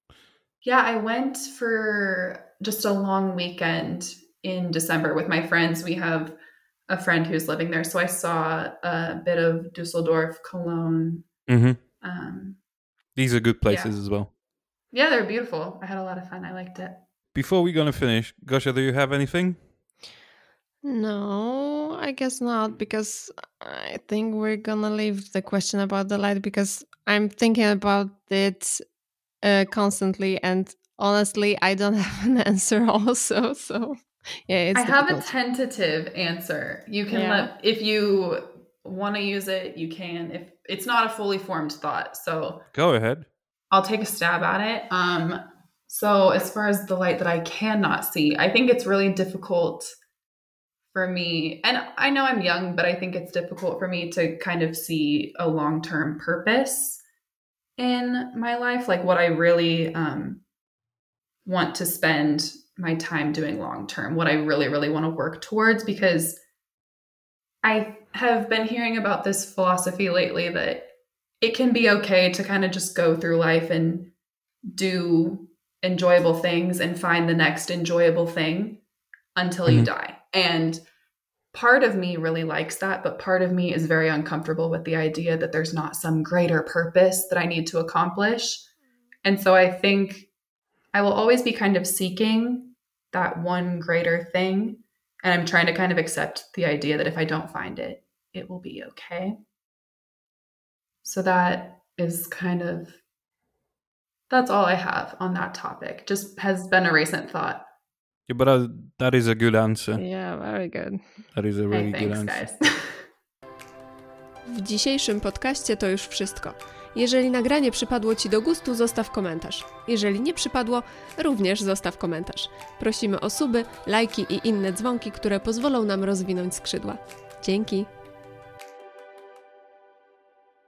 Yeah, I went for just a long weekend in December with my friends. We have a friend who's living there, so I saw a bit of Dusseldorf, Cologne. hmm Um, these are good places as well. yeah, they're beautiful. I had a lot of fun. I liked it. Before we're gonna finish, Gosia, do you have anything? no, I guess not, because I think we're gonna leave the question about the light because I'm thinking about it uh, constantly, and honestly, I don't *laughs* have an answer also. So yeah, I difficult. have a tentative answer. You can yeah. let if you want to use it, you can. If it's not a fully formed thought, so go ahead. I'll take a stab at it. Um, so as far as the light that I cannot see, I think it's really difficult for me. And I know I'm young, but I think it's difficult for me to kind of see a long term purpose in my life, like what I really um, want to spend my time doing long term, what I really, really want to work towards, because I have been hearing about this philosophy lately that it can be okay to kind of just go through life and do enjoyable things and find the next enjoyable thing until mm-hmm. you die. And part of me really likes that, but part of me is very uncomfortable with the idea that there's not some greater purpose that I need to accomplish. And so I think I will always be kind of seeking that one greater thing. And I'm trying to kind of accept the idea that if I don't find it, it will be okay. So that is kind of that's all I have on that topic. Just has been a recent thought. Yeah, but uh, that is a good answer. Yeah, very good. That is a really hey, thanks, good answer. Guys. W dzisiejszym podcaście to już wszystko. Jeżeli nagranie przypadło Ci do gustu, zostaw komentarz. Jeżeli nie przypadło, również zostaw komentarz. Prosimy o suby, lajki i inne dzwonki, które pozwolą nam rozwinąć skrzydła. Dzięki!